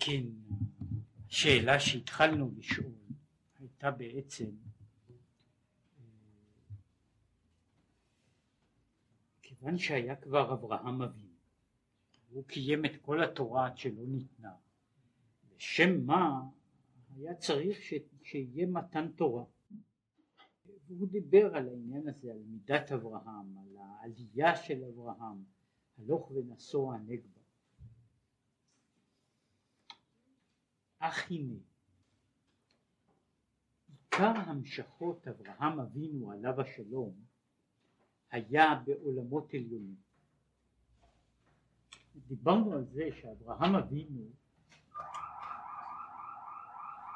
כן, השאלה שהתחלנו לשאול הייתה בעצם כיוון שהיה כבר אברהם אבינו, הוא קיים את כל התורה עד שלא ניתנה, לשם מה היה צריך ש... שיהיה מתן תורה. והוא דיבר על העניין הזה, על מידת אברהם, על העלייה של אברהם, הלוך ונסוע הנגבה. הנה, עיקר המשכות אברהם אבינו עליו השלום היה בעולמות עליונים. דיברנו על זה שאברהם אבינו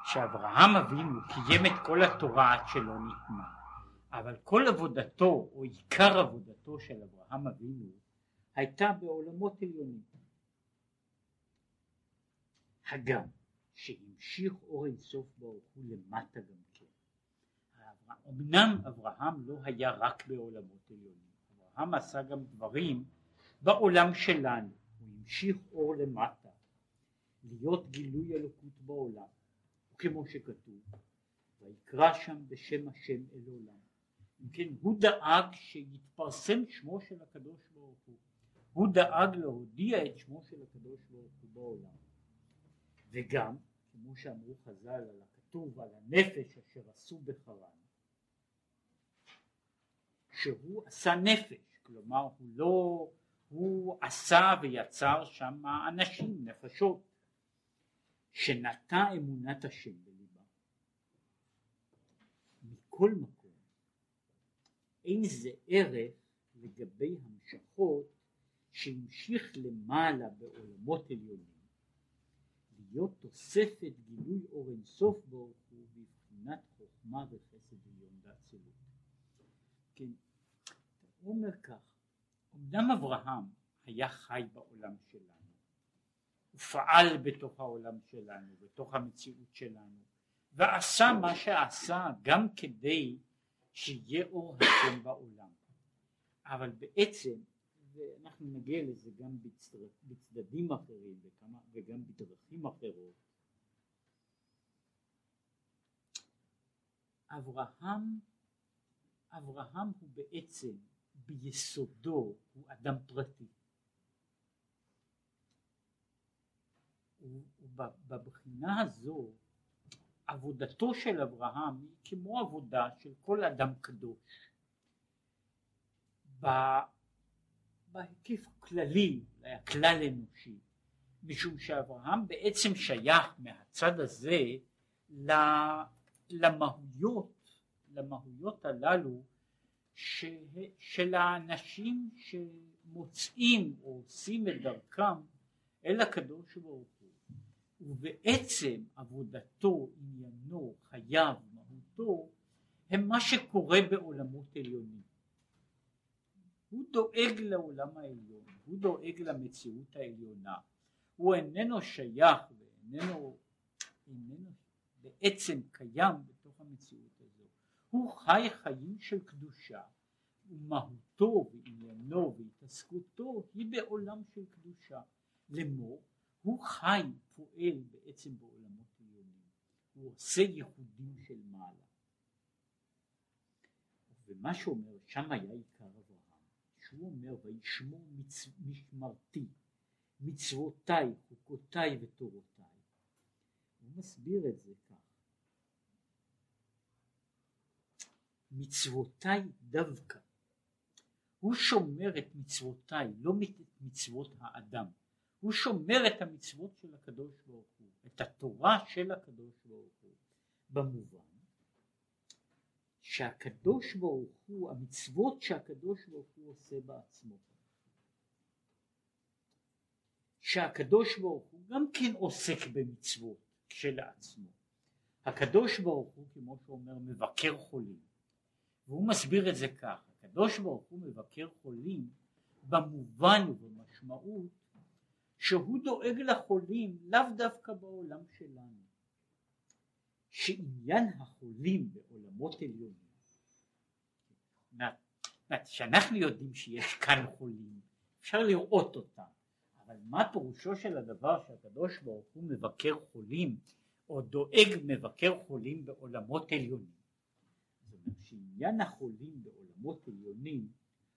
שאברהם אבינו קיים את כל התורה עד שלא ניתנה אבל כל עבודתו או עיקר עבודתו של אברהם אבינו הייתה בעולמות עליונים. הגם שהמשיך אור אינסוף ברוך הוא למטה גם כן. אמנם אברהם לא היה רק בעולמות עליונים, אברהם עשה גם דברים בעולם שלנו, הוא המשיך אור למטה, להיות גילוי אלוקות בעולם, כמו שכתוב, ויקרא שם בשם השם אל עולם. אם כן, הוא דאג שיתפרסם שמו של הקדוש ברוך הוא, הוא דאג להודיע את שמו של הקדוש ברוך הוא בעולם. וגם, כמו שאמרו חז"ל על הכתוב על הנפש אשר עשו בחרן, שהוא עשה נפש, כלומר הוא לא, הוא עשה ויצר שם אנשים, נפשות, שנטע אמונת השם בליבה. מכל מקום, אין זה ערך לגבי המשכות שהמשיך למעלה בעולמות עליונים להיות תוספת גילוי אור אינסוף ברוך הוא בבחינת חוכמה וחסד עליון ואצילות. כן, הוא אומר כך, אמנם אברהם היה חי בעולם שלנו, הוא פעל בתוך העולם שלנו, בתוך המציאות שלנו, ועשה מה שעשה גם כדי שיהיה אור השם בעולם. אבל בעצם ואנחנו נגיע לזה גם בצד, בצדדים אחרים וכמה, וגם בדרכים אחרות. אברהם, אברהם הוא בעצם ביסודו הוא אדם פרטי. ובבחינה הזו עבודתו של אברהם היא כמו עבודה של כל אדם קדוש. בהיקף כללי, אולי הכלל אנושי, משום שאברהם בעצם שייך מהצד הזה למהויות, למהויות הללו ש, של האנשים שמוצאים או עושים את דרכם אל הקדוש ברוך הוא, ובעצם עבודתו, עניינו, חייו, מהותו, הם מה שקורה בעולמות עליונים. הוא דואג לעולם העליון, הוא דואג למציאות העליונה, הוא איננו שייך ואיננו איננו בעצם קיים בתוך המציאות הזו, הוא חי חיים של קדושה ומהותו ועניינו והתעסקותו היא בעולם של קדושה, לאמור הוא חי, פועל בעצם בעולמות עליונים, הוא עושה ייחודים של מעלה. ומה שאומר, שם היה עיקר שהוא אומר וישמור מצ... משמרתי מצוותיי חוקותיי ותורותיי. הוא מסביר את זה כך. מצוותיי דווקא. הוא שומר את מצוותיי לא את מצוות האדם. הוא שומר את המצוות של הקדוש ברוך הוא את התורה של הקדוש ברוך הוא במובן שהקדוש ברוך הוא, המצוות שהקדוש ברוך הוא עושה בעצמו. שהקדוש ברוך הוא גם כן עוסק במצוות כשלעצמו. הקדוש ברוך הוא, כמו שאומר, מבקר חולים. והוא מסביר את זה כך, הקדוש ברוך הוא מבקר חולים במובן ובמשמעות שהוא דואג לחולים לאו דווקא בעולם שלנו. שעניין החולים בעולמות עליונים, שאנחנו יודעים שיש כאן חולים, אפשר לראות אותם, אבל מה פירושו של הדבר שהקדוש ברוך הוא מבקר חולים או דואג מבקר חולים בעולמות עליונים. זאת אומרת שעניין החולים בעולמות עליונים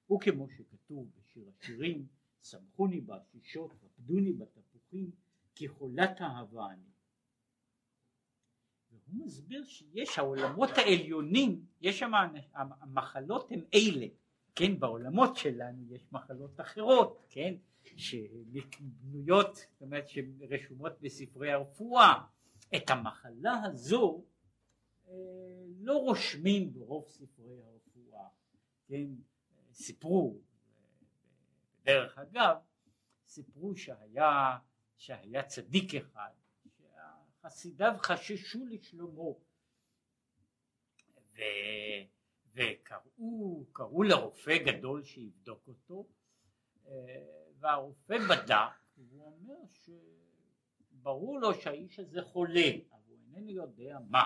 הוא כמו שכתוב בשיר השירים שמחוני בעשישות רפדוני בתפוחים כי חולת אהבה אני. והוא מסביר שיש העולמות העליונים יש שם המחלות הן אלה. כן בעולמות שלנו יש מחלות אחרות כן שבנויות זאת אומרת שרשומות בספרי הרפואה. את המחלה הזו אה, לא רושמים ברוב ספרי הרפואה. כן סיפרו דרך אגב סיפרו שהיה שהיה צדיק אחד שחסידיו חששו לשלומו. ו... וקראו קראו לרופא גדול שיבדוק אותו אה, והרופא בדק והוא אומר שברור לו שהאיש הזה חולה אבל הוא איננו יודע מה.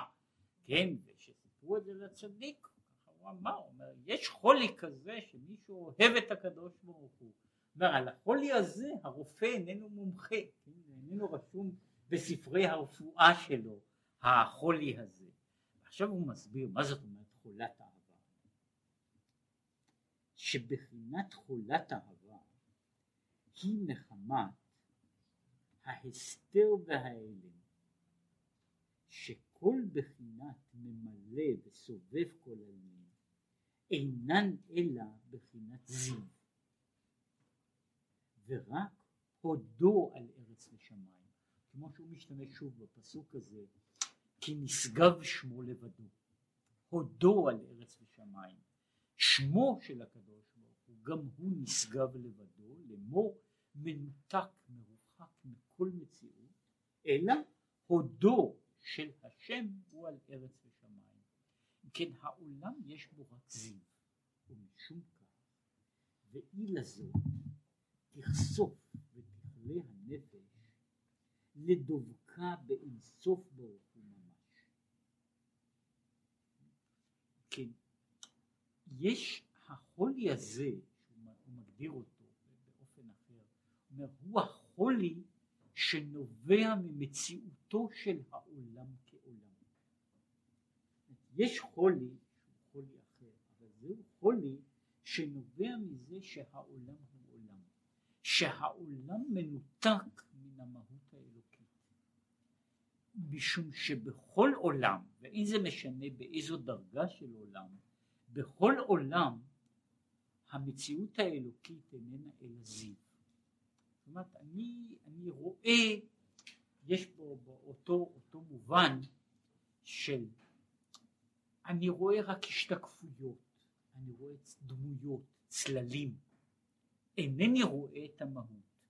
כן וכשסיפרו את זה לצדיק הוא אמר הוא אומר יש חולי כזה שמישהו אוהב את הקדוש ברוך הוא. אומר על החולי הזה הרופא איננו מומחה. כן? איננו רשום בספרי הרפואה שלו החולי הזה. עכשיו הוא מסביר מה זאת אומרת חולת אהבה. שבחינת חולת אהבה היא מחמת ההסתר וההלם שכל בחינת ממלא וסובב כל עלמין אינן אלא בחינת זיו. ורק הודו על ארץ ושמיים כמו שהוא משתמש שוב בפסוק הזה כי נשגב שמו לבדו הודו על ארץ ושמיים. שמו של הקדוש ברוך הוא גם הוא נשגב לבדו לאמור מנותק מרוחק מכל מציאות אלא הודו של השם הוא על ארץ ושמיים. כן העולם יש בו רק זיו ומשום כך ואי לזאת תחשוף ותכלה הנפש לדבקה באינסוף ברוך הוא ממש כן יש החולי הזה, הוא מגדיר אותו באופן אחר, הוא החולי שנובע ממציאותו של העולם כעולם. יש חולי שהוא חולי אחר, אבל זהו חולי שנובע מזה שהעולם הוא עולם, שהעולם מנותק מן המהות האלוקית. משום שבכל עולם, ואין זה משנה באיזו דרגה של עולם, בכל עולם המציאות האלוקית איננה אלא זיו. זאת אומרת, אני, אני רואה, יש בו באותו אותו מובן של אני רואה רק השתקפויות, אני רואה דמויות, צללים, אינני רואה את המהות,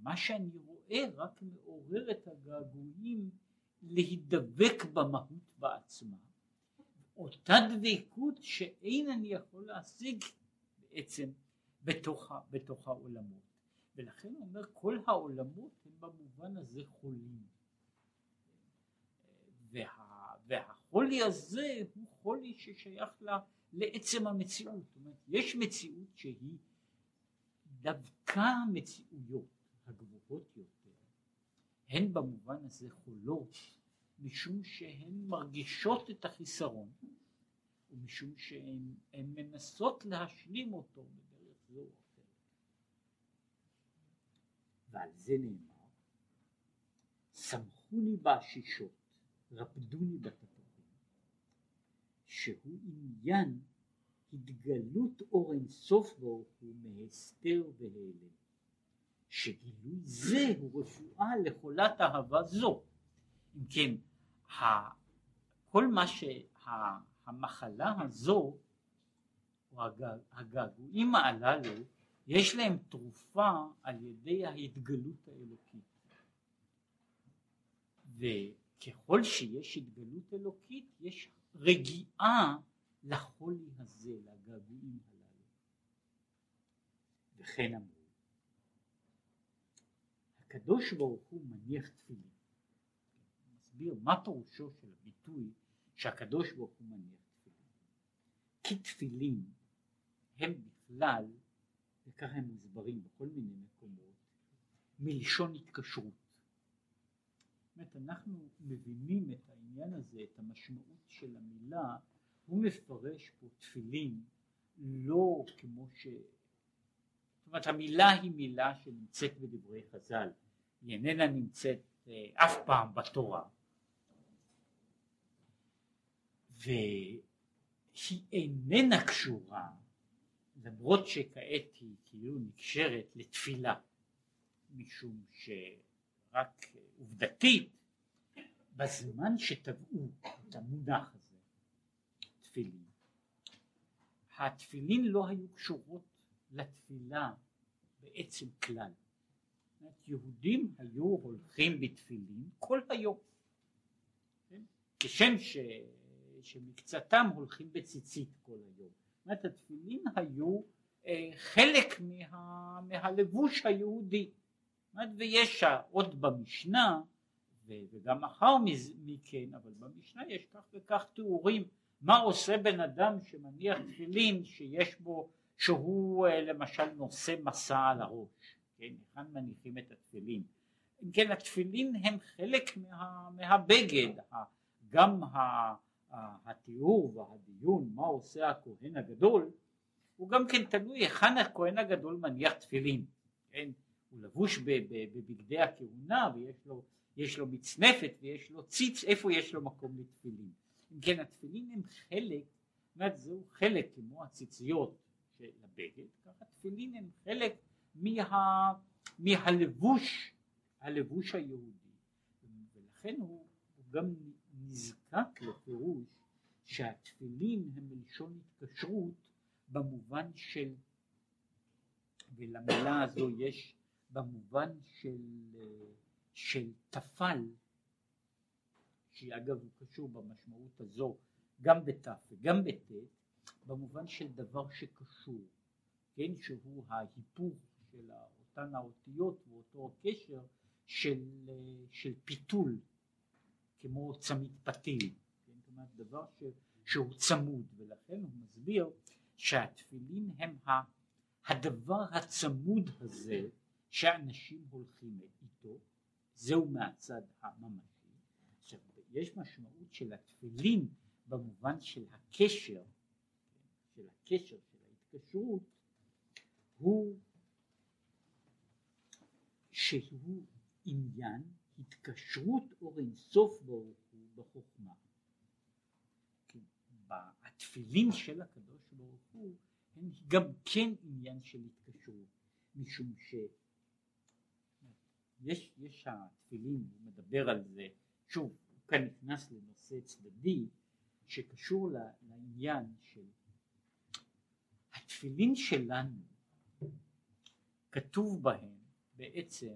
ומה שאני רואה רק מעורר את הגעגועים להידבק במהות בעצמה, אותה דבקות שאין אני יכול להשיג בעצם בתוך, בתוך העולמות. ולכן הוא אומר כל העולמות הם במובן הזה חולים. וה, והחולי הזה הוא חולי ששייך לה, לעצם המציאות. זאת אומרת, יש מציאות שהיא דווקא המציאויות הגבוהות יותר, הן במובן הזה חולות משום שהן מרגישות את החיסרון ומשום שהן מנסות להשלים אותו בדרך זו או אחרת. ועל זה נאמר שמחוני בעשישות רפדוני בתפוחים שהוא עניין התגלות אור אינסוף ברוך הוא מהסתר והיעלם שגילוי זה הוא רפואה לחולת אהבה זו אם כן, כל מה שהמחלה הזו, או הגעגועים הללו, יש להם תרופה על ידי ההתגלות האלוקית. וככל שיש התגלות אלוקית, יש רגיעה לחולי הזה, לגעגועים הללו. וכן אמרו, הקדוש ברוך הוא מניח תפילין. להסביר מה פירושו של הביטוי שהקדוש ברוך הוא מניח תפילין. כי תפילין הם בכלל, וככה הם מוסברים בכל מיני מקומות, מלשון התקשרות. זאת אנחנו מבינים את העניין הזה, את המשמעות של המילה, הוא מפרש פה תפילין לא כמו ש... זאת אומרת המילה היא מילה שנמצאת בדברי חז"ל, היא איננה נמצאת אה, אף פעם בתורה. והיא איננה קשורה, למרות שכעת היא כאילו נקשרת לתפילה, משום שרק עובדתית, בזמן שטבעו את המונח הזה, תפילין, התפילין לא היו קשורות לתפילה בעצם כלל. יהודים היו הולכים בתפילין כל היום, כן? כשם ש... שמקצתם הולכים בציצית כל היום. זאת אומרת התפילין היו אה, חלק מה... מהלבוש היהודי. אומרת, ויש עוד במשנה וגם אחר מכן, אבל במשנה יש כך וכך תיאורים מה עושה בן אדם שמניח תפילין שיש בו, שהוא אה, למשל נושא מסע על הראש, כן, היכן מניחים את התפילין. אם כן התפילין הם חלק מה, מהבגד, גם התיאור והדיון מה עושה הכהן הגדול הוא גם כן תלוי היכן הכהן הגדול מניח תפילין, כן, הוא לבוש בבגדי הכהונה ויש לו, לו מצנפת ויש לו ציץ, איפה יש לו מקום לתפילין. אם כן התפילין הם חלק, זאת אומרת זהו חלק כמו הציציות של הבגד, ככה תפילין הם חלק מה, מהלבוש, הלבוש היהודי, ולכן הוא, הוא גם נזקק לפירוש שהתפילין הם מלשון התקשרות במובן של, ולמילה הזו יש במובן של, של תפל שאגב הוא קשור במשמעות הזו גם בת' וגם בט', במובן של דבר שקשור, כן, שהוא ההיפוך של אותן האותיות ואותו הקשר של, של פיתול, כמו צמית פתיל, כן, אומרת דבר ש, שהוא צמוד, ולכן הוא מסביר שהתפילין הם הדבר הצמוד הזה שאנשים הולכים איתו, זהו מהצד הממשי. עכשיו יש משמעות של התפילין במובן של הקשר, של הקשר, של ההתקשרות, הוא שהוא עניין התקשרות אור אינסוף ברוך הוא בחוכמה. התפילין של הקדוש ברוך הוא הם גם כן עניין של התקשרות, משום שיש יש התפילין, הוא מדבר על זה, שוב, כאן נכנס לנושא צדדי שקשור לעניין של התפילין שלנו כתוב בהם בעצם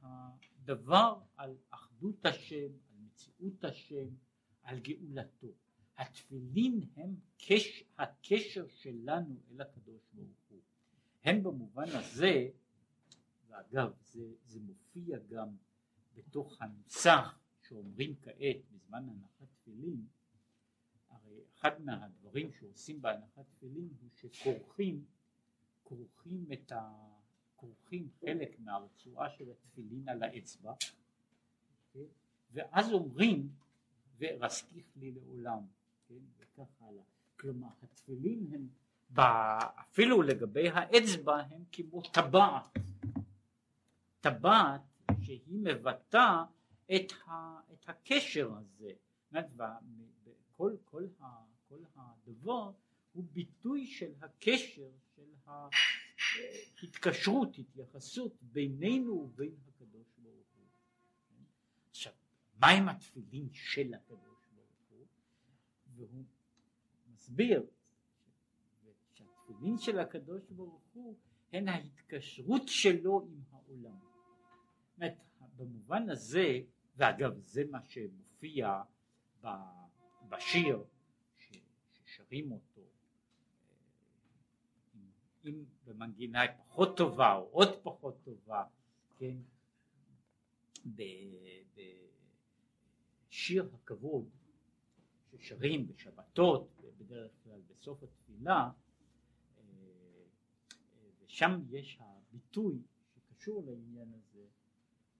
הדבר על אחדות השם, על מציאות השם, על גאולתו. התפילין הם קש, הקשר שלנו אל הקדוש ברוך הוא. הם במובן הזה, ואגב זה, זה מופיע גם בתוך הנוסח שאומרים כעת בזמן הנחת תפילין, אחד מהדברים שעושים בהנחת תפילין הוא שכורכים כורכים את ה... כורכים חלק מהרצועה של התפילין על האצבע כן? ואז אומרים ורסקיך לי לעולם כן? וכך הלאה כלומר התפילין הם אפילו לגבי האצבע הם כמו טבעת טבעת שהיא מבטאה את, ה, את הקשר הזה, כל, כל, ה, כל הדבר הוא ביטוי של הקשר, של ההתקשרות, התייחסות בינינו ובין הקדוש ברוך הוא. עכשיו, מהם התפילין של הקדוש ברוך הוא? והוא מסביר שהתפילין של הקדוש ברוך הוא הן ההתקשרות שלו עם העולם. במובן הזה ואגב זה מה שמופיע בשיר ששרים אותו אם במנגינה פחות טובה או עוד פחות טובה כן בשיר הכבוד ששרים בשבתות בדרך כלל בסוף התפילה ושם יש הביטוי קשור לעניין הזה,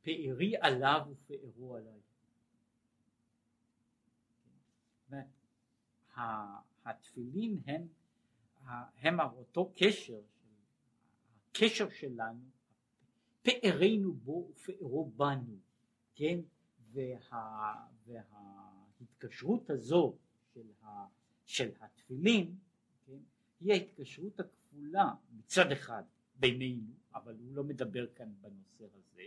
פארי עליו ופארו עליי. התפילין הם, הם אותו קשר, הקשר שלנו, פארנו בו ופארו בנו, כן, וה, וההתקשרות הזו של, ה, של התפילין, כן, היא ההתקשרות הכפולה מצד אחד בינינו, אבל הוא לא מדבר כאן בנושא הזה,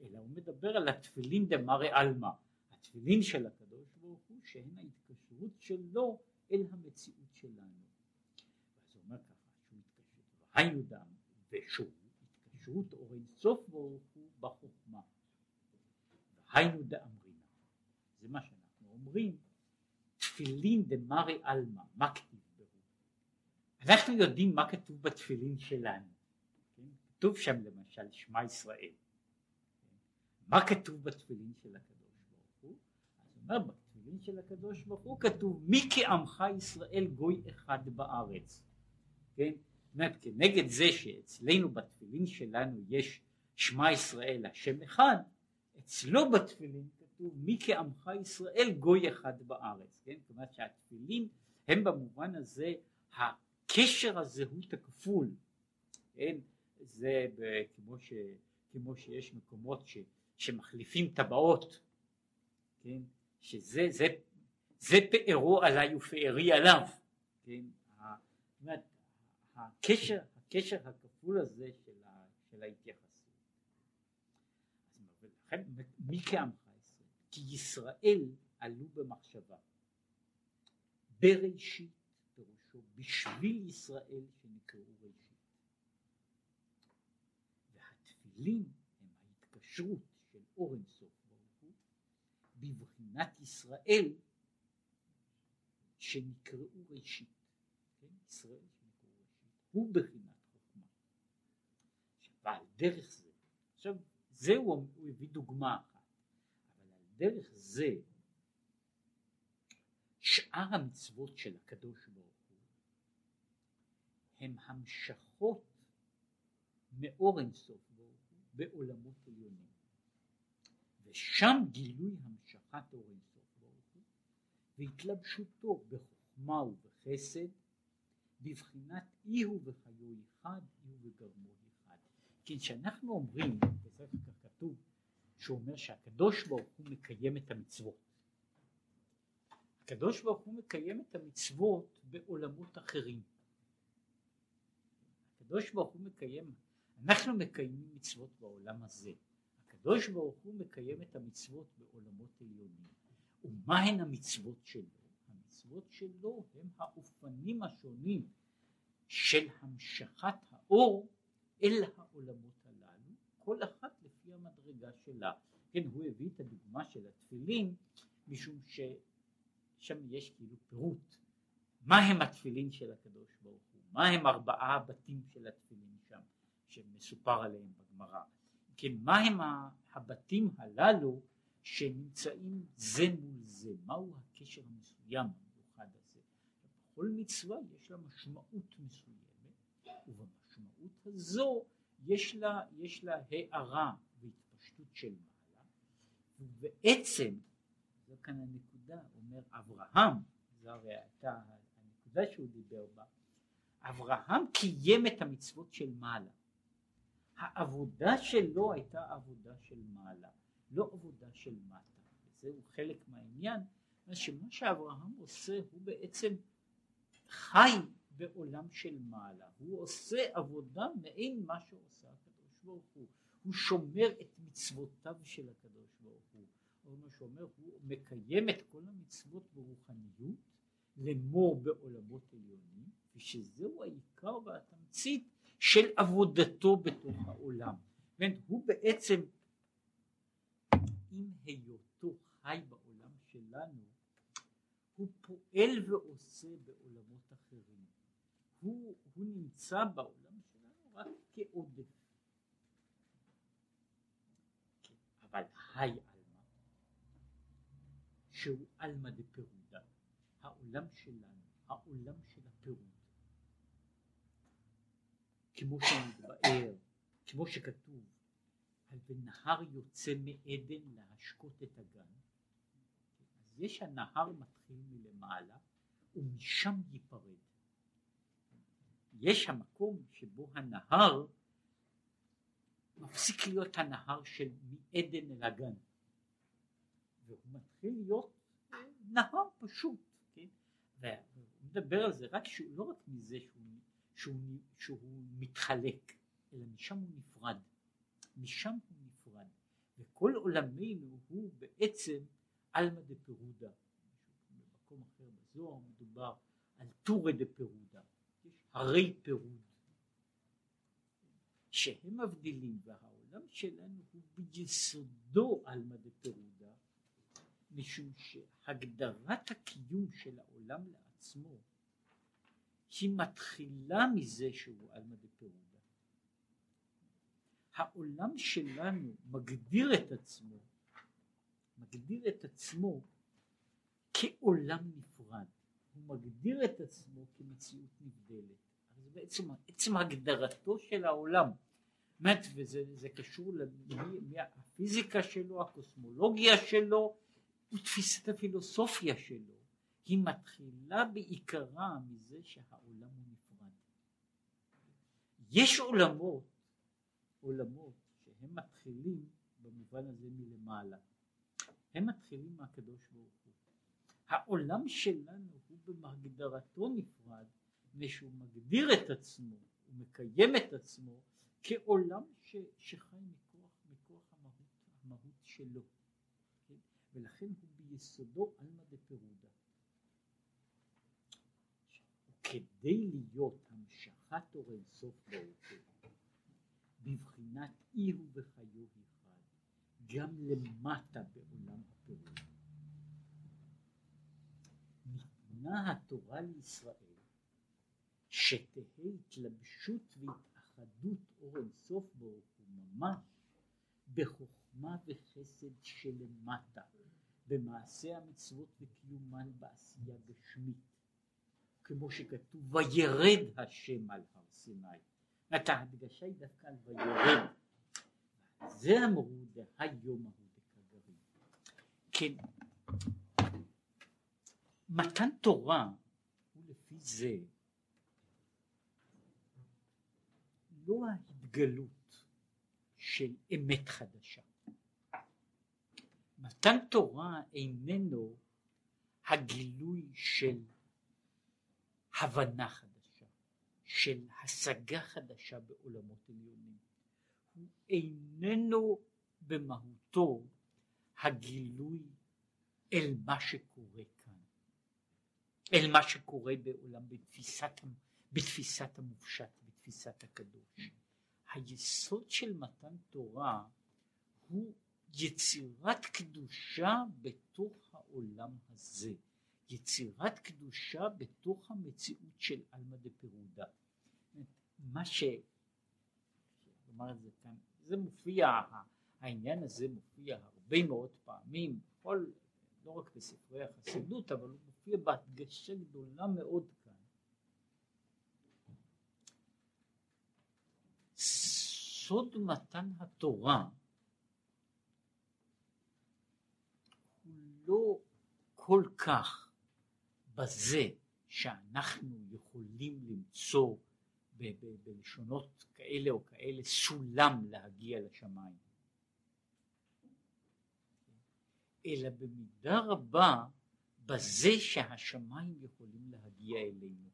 אלא הוא מדבר על התפילין דמרי עלמא, התפילין של הקדוש ברוך הוא שהן ההתקשרות שלו אל המציאות שלנו. אז הוא אומר ככה, שהוא התקשרות, והיינו דם, ושוב, התקשרות אור אינסוף ברוך הוא בחוכמה. והיינו דאמרינה, זה מה שאנחנו אומרים, תפילין דמרי עלמא, מה כתיב ברוך? אנחנו יודעים מה כתוב בתפילין שלנו. כן? כתוב שם למשל שמע ישראל. מה כתוב בתפילין של הקדוש ברוך הוא? אז אומר בתפילין של הקדוש ברוך הוא כתוב מי כעמך ישראל גוי אחד בארץ. כן? אומרת כנגד זה שאצלנו בתפילין שלנו יש שמע ישראל השם אחד, אצלו בתפילין כתוב מי כעמך ישראל גוי אחד בארץ. כן? זאת אומרת שהתפילין הם במובן הזה הקשר הזהות הכפול. כן? זה כמו, ש, כמו שיש מקומות ש... שמחליפים טבעות, כן, שזה זה, זה פארו עליי ופארי עליו, כן, הקשר, הקשר הכפול הזה של, ה, של ההתייחסות. לכן מי כעמך ישראל? כי ישראל עלו במחשבה. בראשית פירושו בשביל ישראל שנקראו ראשית. והתפילין הם ההתקשרות אור אינסוף ברוך הוא, בבחינת ישראל שנקראו ראשית, כן? ישראל שנקראו ראשית, הוא בחינת חוכמה. ועל דרך זה, עכשיו זה הוא, הוא הביא דוגמה אחת, אבל על דרך זה שאר המצוות של הקדוש ברוך הוא הם המשכות מאור אינסוף ברוך הוא בעולמות עליונים. ושם גילוי המשכת אור אינסוף ברוך הוא והתלבשותו בחוכמה ובחסד בבחינת אי הוא וחיו אחד אי הוא וגרמו אחד כי כשאנחנו אומרים כך כתוב שהוא אומר שהקדוש ברוך הוא מקיים את המצוות. הקדוש ברוך הוא מקיים את המצוות בעולמות אחרים. הקדוש ברוך הוא מקיים אנחנו מקיימים מצוות בעולם הזה הקדוש ברוך הוא מקיים את המצוות בעולמות עליונים. ומהן המצוות שלו? המצוות שלו הם האופנים השונים של המשכת האור אל העולמות הללו, כל אחת לפי המדרגה שלה. כן, הוא הביא את הדוגמה של התפילין משום ששם יש כאילו פירוט. מה הם התפילין של הקדוש ברוך הוא? מה הם ארבעה הבתים של התפילין שם, שמסופר עליהם בגמרא? כן, מה הם הבתים הללו שנמצאים זה מול זה, מהו הקשר המסוים המיוחד הזה. בכל מצווה יש לה משמעות מסוימת, ובמשמעות הזו יש לה, יש לה הארה והתפשטות של מעלה, ובעצם, זו כאן הנקודה, אומר אברהם, זו הרי הייתה הנקודה שהוא דיבר בה, אברהם קיים את המצוות של מעלה. העבודה שלו הייתה עבודה של מעלה, לא עבודה של מטה. וזהו חלק מהעניין, שמה שאברהם עושה הוא בעצם חי בעולם של מעלה, הוא עושה עבודה מעין מה שעושה הקדוש ברוך הוא, הוא שומר את מצוותיו של הקדוש ברוך הוא, או מה שאומר הוא מקיים את כל המצוות ברוחניות לאמור בעולמות עליונים, ושזהו העיקר והתמצית של עבודתו בתוך העולם. הוא בעצם עם היותו חי בעולם שלנו הוא פועל ועושה בעולמות אחרים. הוא, הוא נמצא בעולם שלנו רק כעודף. אבל היי עלמא, שהוא עלמא דפירודה, העולם שלנו, העולם של הפירוד. כמו שמתבאר, כמו שכתוב, על ונהר יוצא מעדן להשקות את הגן, אז יש הנהר מתחיל מלמעלה ומשם ייפרד. יש המקום שבו הנהר מפסיק להיות הנהר של מעדן אל הגן והוא מתחיל להיות נהר פשוט, כן? והוא מדבר על זה רק שהוא לא רק מזה שהוא, שהוא, שהוא מתחלק, אלא משם הוא נפרד, משם הוא נפרד, וכל עולמנו הוא בעצם עלמא דפירודה, במקום אחר בזוהר מדובר על טורי דפירודה, הרי פירוד, שהם מבדילים והעולם שלנו הוא ביסודו עלמא דפירודה משום שהגדרת הקיום של העולם לעצמו היא מתחילה מזה שהוא עלמא דפירודה. העולם שלנו מגדיר את עצמו, מגדיר את עצמו כעולם נפרד, הוא מגדיר את עצמו כמציאות נבדלת. אז בעצם עצם הגדרתו של העולם, באמת, וזה קשור לפיזיקה שלו, הקוסמולוגיה שלו, ותפיסת הפילוסופיה שלו היא מתחילה בעיקרה מזה שהעולם הוא נפרד. יש עולמות, עולמות שהם מתחילים במובן הזה מלמעלה. הם מתחילים מהקדוש ברוך הוא. העולם שלנו הוא בהגדרתו נפרד, מפני שהוא מגדיר את עצמו, הוא מקיים את עצמו כעולם ש, שחי מכוח, מכוח המהות, המהות שלו. ולכן הוא ביסודו עלמא דפירודה. כדי להיות המשכת אור אינסוף באותו, בבחינת אי הוא וחיו אחד, גם למטה בעולם הפירוד. ניתנה התורה לישראל שתהא התלבשות והתאחדות אור אינסוף הוא ממש בחוכמה וחסד שלמטה במעשה המצוות וקיומן בעשייה גשמית כמו שכתוב וירד השם על הר סיני את ההדגשה היא דווקא על וירד זה אמרו דהיום ההוא דקגרים כן. מתן תורה הוא לפי זה לא ההתגלות של אמת חדשה. מתן תורה איננו הגילוי של הבנה חדשה, של השגה חדשה בעולמות עליונים. הוא איננו במהותו הגילוי אל מה שקורה כאן, אל מה שקורה בעולם בתפיסת, בתפיסת המופשט, בתפיסת הקדוש. היסוד של מתן תורה הוא יצירת קדושה בתוך העולם הזה, יצירת קדושה בתוך המציאות של עלמא דפירודה. מה ש... נאמר את זה כאן, זה מופיע, העניין הזה מופיע הרבה מאוד פעמים, כל, לא רק בספרי החסידות, אבל הוא מופיע בהדגשה גדולה מאוד כאן. סוד מתן התורה לא כל כך בזה שאנחנו יכולים למצוא ב- ב- בלשונות כאלה או כאלה סולם להגיע לשמיים, אלא במידה רבה בזה שהשמיים יכולים להגיע אלינו.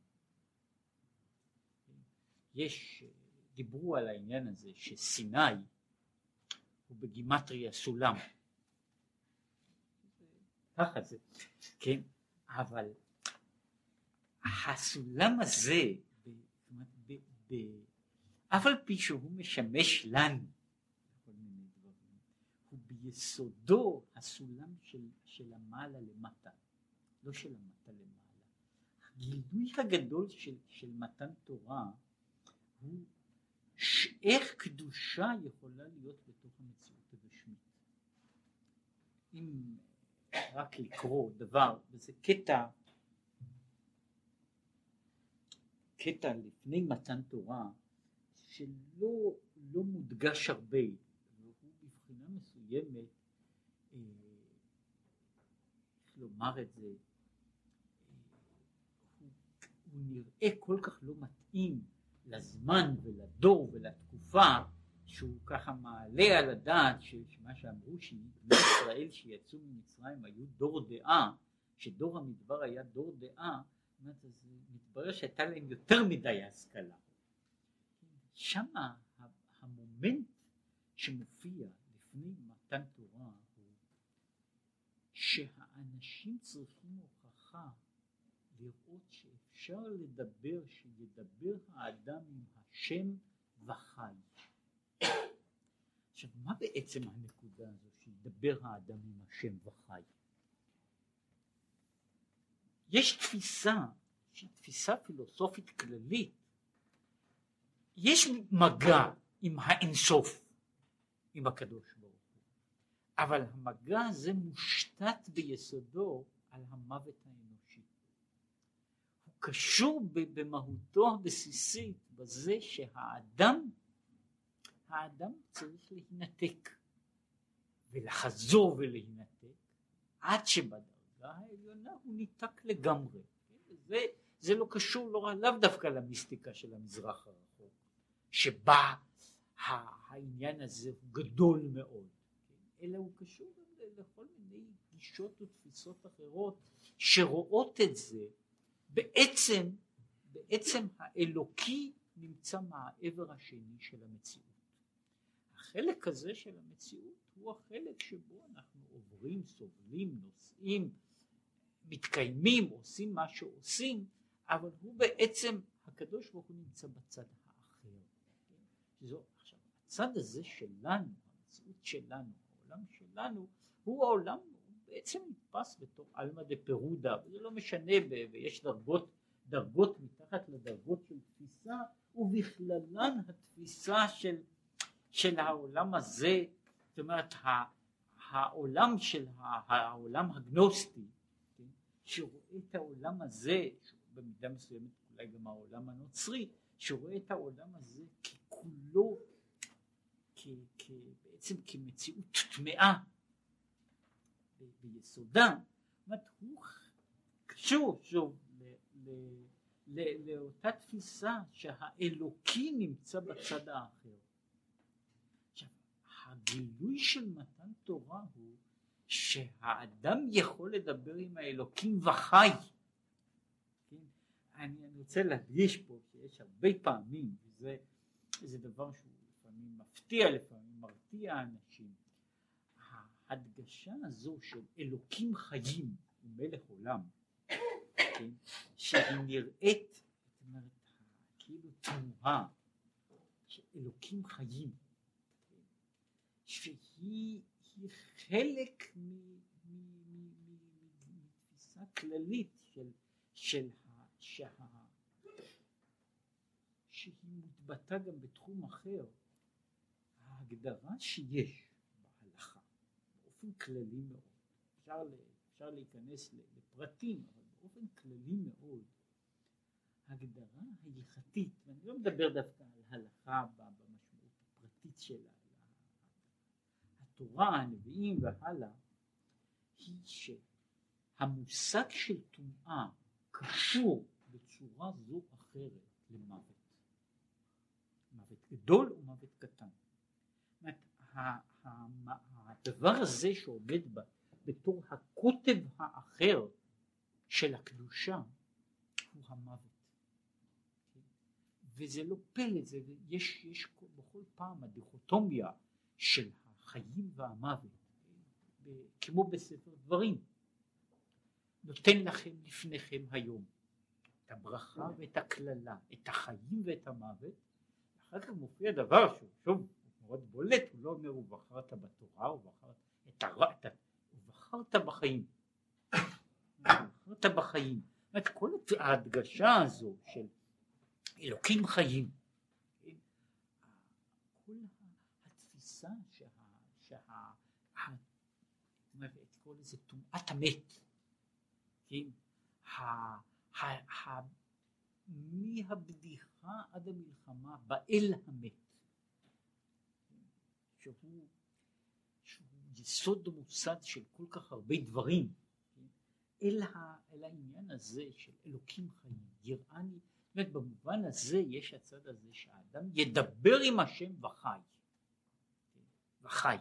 יש, דיברו על העניין הזה שסיני הוא בגימטריה סולם. ככה זה, כן, אבל הסולם הזה, אף על פי שהוא משמש לנו הוא ביסודו הסולם של, של המעלה למטה, לא של המטה למעלה. הגילוי הגדול של, של מתן תורה הוא שאיך קדושה יכולה להיות בתוך המציאות הגשמית. אם רק לקרוא דבר, וזה קטע, קטע לפני מתן תורה, שלא לא מודגש הרבה, והוא מסוימת, אה, איך לומר את זה, אה, הוא, הוא נראה כל כך לא מתאים לזמן ולדור ולתקופה שהוא ככה מעלה על הדעת שמה שאמרו שבני ישראל שיצאו ממצרים היו דור דעה, שדור המדבר היה דור דעה, אז מתברר שהייתה להם יותר מדי השכלה. שם המומנט שמופיע לפני מתן תורה הוא שהאנשים צריכים הוכחה לראות שאפשר לדבר, שידבר האדם עם השם וחי. עכשיו מה בעצם הנקודה הזו שידבר האדם עם השם וחי? יש תפיסה שהיא תפיסה פילוסופית כללית. יש מגע עם האינסוף, עם הקדוש ברוך הוא, אבל המגע הזה מושתת ביסודו על המוות האנושי. הוא קשור במהותו הבסיסית בזה שהאדם, האדם צריך להינתק. ולחזור ולהינתק עד שבדרגה העליונה הוא ניתק לגמרי. זה, זה לא קשור לא, לאו דווקא למיסטיקה של המזרח הרחוק. שבה העניין הזה הוא גדול מאוד, כן? אלא הוא קשור לכל מיני גישות ותפיסות אחרות שרואות את זה בעצם, בעצם האלוקי נמצא מהעבר השני של המציאות. החלק הזה של המציאות הוא החלק שבו אנחנו עוברים, סובלים, נוסעים, מתקיימים, עושים מה שעושים, אבל הוא בעצם, הקדוש ברוך הוא נמצא בצד זו, עכשיו, הצד הזה שלנו, המציאות שלנו, העולם שלנו, הוא העולם, הוא בעצם נתפס בתור עלמא דה פירודה, וזה לא משנה, ויש דרגות, דרגות מתחת לדרגות של תפיסה, ובכללן התפיסה של, של העולם הזה, זאת אומרת, העולם של העולם הגנוסטי, שרואה את העולם הזה, במידה מסוימת אולי גם העולם הנוצרי, שרואה את העולם הזה ככולו, כ, כ, בעצם כמציאות טמאה ביסודה, זאת אומרת הוא קשור שוב ל, ל, ל, לאותה תפיסה שהאלוקי נמצא בצד האחר. עכשיו, הגילוי של מתן תורה הוא שהאדם יכול לדבר עם האלוקים וחי. אני, אני רוצה להדגיש פה שיש הרבה פעמים, וזה זה דבר שהוא לפעמים מפתיע, לפעמים מרתיע אנשים, ההדגשה הזו של אלוקים חיים ומלך עולם, כן, שהיא נראית, זאת אומרת, כאילו תמוהה, שאלוקים חיים, כן, שהיא חלק מתפיסה כללית של, של שה... שהיא מתבטאה גם בתחום אחר, ההגדרה שיש בהלכה באופן כללי מאוד, אפשר, אפשר להיכנס לפרטים, אבל באופן כללי מאוד, ההגדרה ההלכתית, ואני לא מדבר דווקא על הלכה במשמעות הפרטית שלה, התורה, הנביאים והלאה, היא שהמושג של טומאה קשור בצורה זו אחרת למוות. מוות גדול ומוות קטן. הדבר הזה שעומד בתור הקוטב האחר של הקדושה הוא המוות. וזה לא פלא, זה, יש, יש בכל פעם הדיכוטומיה של החיים והמוות, כמו בספר דברים. נותן לכם לפניכם היום את הברכה ואת הקללה, את החיים ואת המוות, אחר כך מופיע דבר שהוא שוב מאוד בולט, הוא לא אומר ובחרת בתורה, ובחרת את הרע, ובחרת בחיים, ובחרת בחיים, זאת אומרת כל ההדגשה הזו של אלוקים חיים, כן? כל התפיסה שה... שה... לזה טומאת המת, כן? מהבדיחה עד המלחמה באל המת, שהוא, יסוד מוסד של כל כך הרבה דברים, כן? אל, ה, אל העניין הזה של אלוקים חיים, יראני, זאת אומרת במובן הזה יש הצד הזה שהאדם ידבר עם השם וחי, כן? וחי.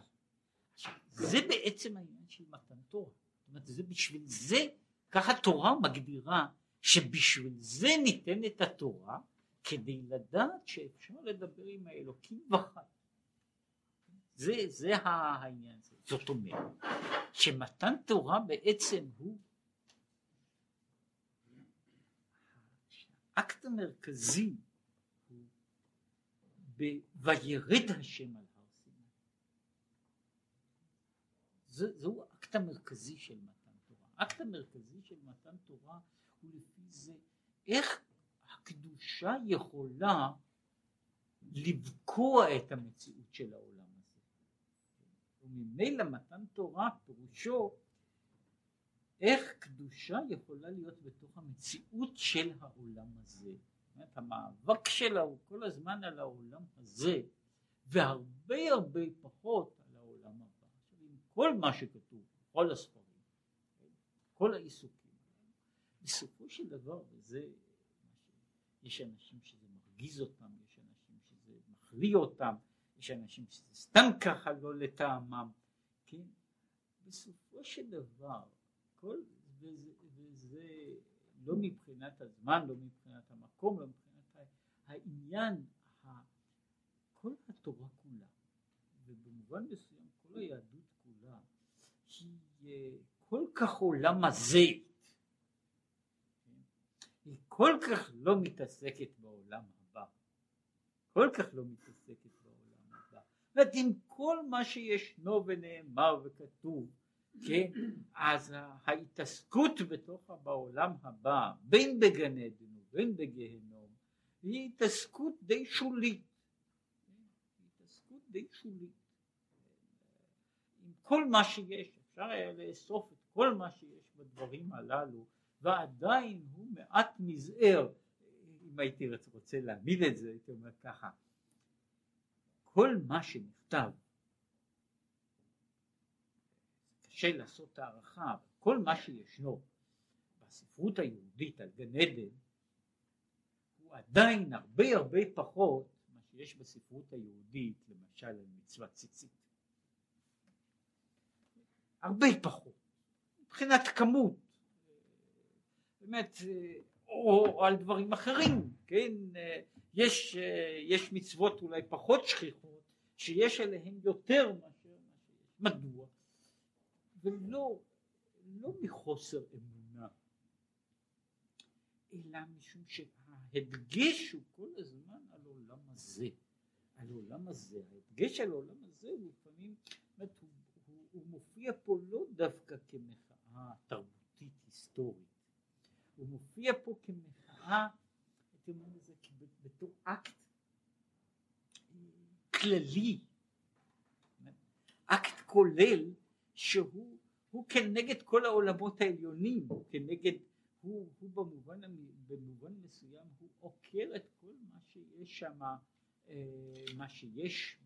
זה בעצם העניין של מתן תורה, זאת אומרת זה בשביל זה, ככה תורה מגדירה שבשביל זה ניתנת התורה כדי לדעת שאפשר לדבר עם האלוקים וחי. זה, זה העניין הזה. זאת אומרת, שמתן תורה בעצם הוא האקט המרכזי הוא ב"וירד השם על הר סיני". זה, זהו האקט המרכזי של מתן תורה. האקט המרכזי של מתן תורה הוא לפי זה איך הקדושה יכולה לבקוע את המציאות של העולם הזה. וממילא מתן תורה פירושו איך קדושה יכולה להיות בתוך המציאות של העולם הזה. זאת המאבק שלה הוא כל הזמן על העולם הזה והרבה הרבה פחות על העולם הבא. עכשיו עם כל מה שכתוב, כל הספרים, כל העיסוקים, בסופו של דבר, וזה יש אנשים שזה מרגיז אותם, יש אנשים שזה מחליא אותם, יש אנשים שזה סתם ככה לא לטעמם, כן? בסופו של דבר, כל, וזה, וזה לא מבחינת הזמן, לא מבחינת המקום, לא מבחינת העניין, כל התורה כולה, ובמובן מסוים כל היהדות כל כך עולם הזה, היא כל כך לא מתעסקת בעולם הבא, כל כך לא מתעסקת בעולם הבא, זאת אומרת עם כל מה שישנו ונאמר וכתוב, כן, אז ההתעסקות בתוך בעולם הבא, בין בגן עדן ובין בגיהנום, היא התעסקות די שולית, התעסקות די שולית, עם כל מה שיש, אפשר היה לאסוף את כל מה שיש בדברים הללו ועדיין הוא מעט מזער, אם הייתי רוצה להעמיד את זה הייתי אומר ככה, כל מה שנכתב, קשה לעשות הערכה, כל מה שישנו בספרות היהודית על גן עדן הוא עדיין הרבה הרבה פחות מה שיש בספרות היהודית למשל על מצוות ציצית. הרבה פחות, מבחינת כמות. באמת, או, או על דברים אחרים, כן, יש, יש מצוות אולי פחות שכיחות שיש עליהן יותר מאשר מדוע? ולא לא מחוסר אמונה, אלא משום שההדגש הוא כל הזמן על עולם הזה, על עולם הזה, ההדגש על עולם הזה הוא לפעמים, הוא, הוא, מופיע פה לא דווקא כמחאה תרבותית היסטורית. הוא מופיע פה כמחאה, הייתי אומר לזה בתור אקט כללי, אקט כולל שהוא הוא כנגד כל העולמות העליונים, הוא כנגד, הוא, הוא במובן, במובן מסוים הוא עוקר את כל מה שיש שם, אה, מה שיש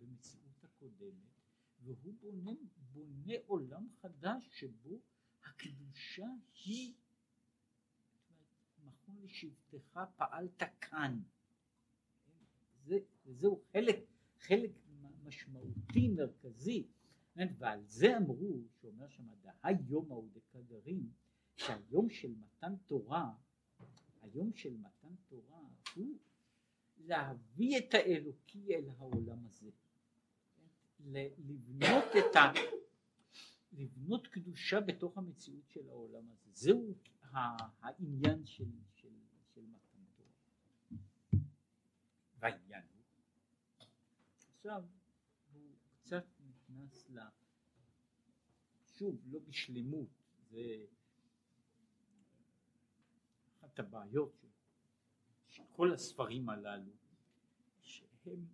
במציאות הקודמת, והוא בונה, בונה עולם חדש שבו הקדושה היא מכון לשבטך פעלת כאן. זה, זהו חלק, חלק משמעותי מרכזי ועל זה אמרו, שאומר שם דהי יום ההוא דקדרים, שהיום של מתן תורה, היום של מתן תורה הוא להביא את האלוקי אל העולם הזה, לבנות את ה... לבנות קדושה בתוך המציאות של העולם הזה. זהו העניין של, של, של מתן תורה. והעניין הוא, עכשיו הוא קצת נכנס ל... שוב, לא בשלמות, זה אחת הבעיות של, כל הספרים הללו, שהם,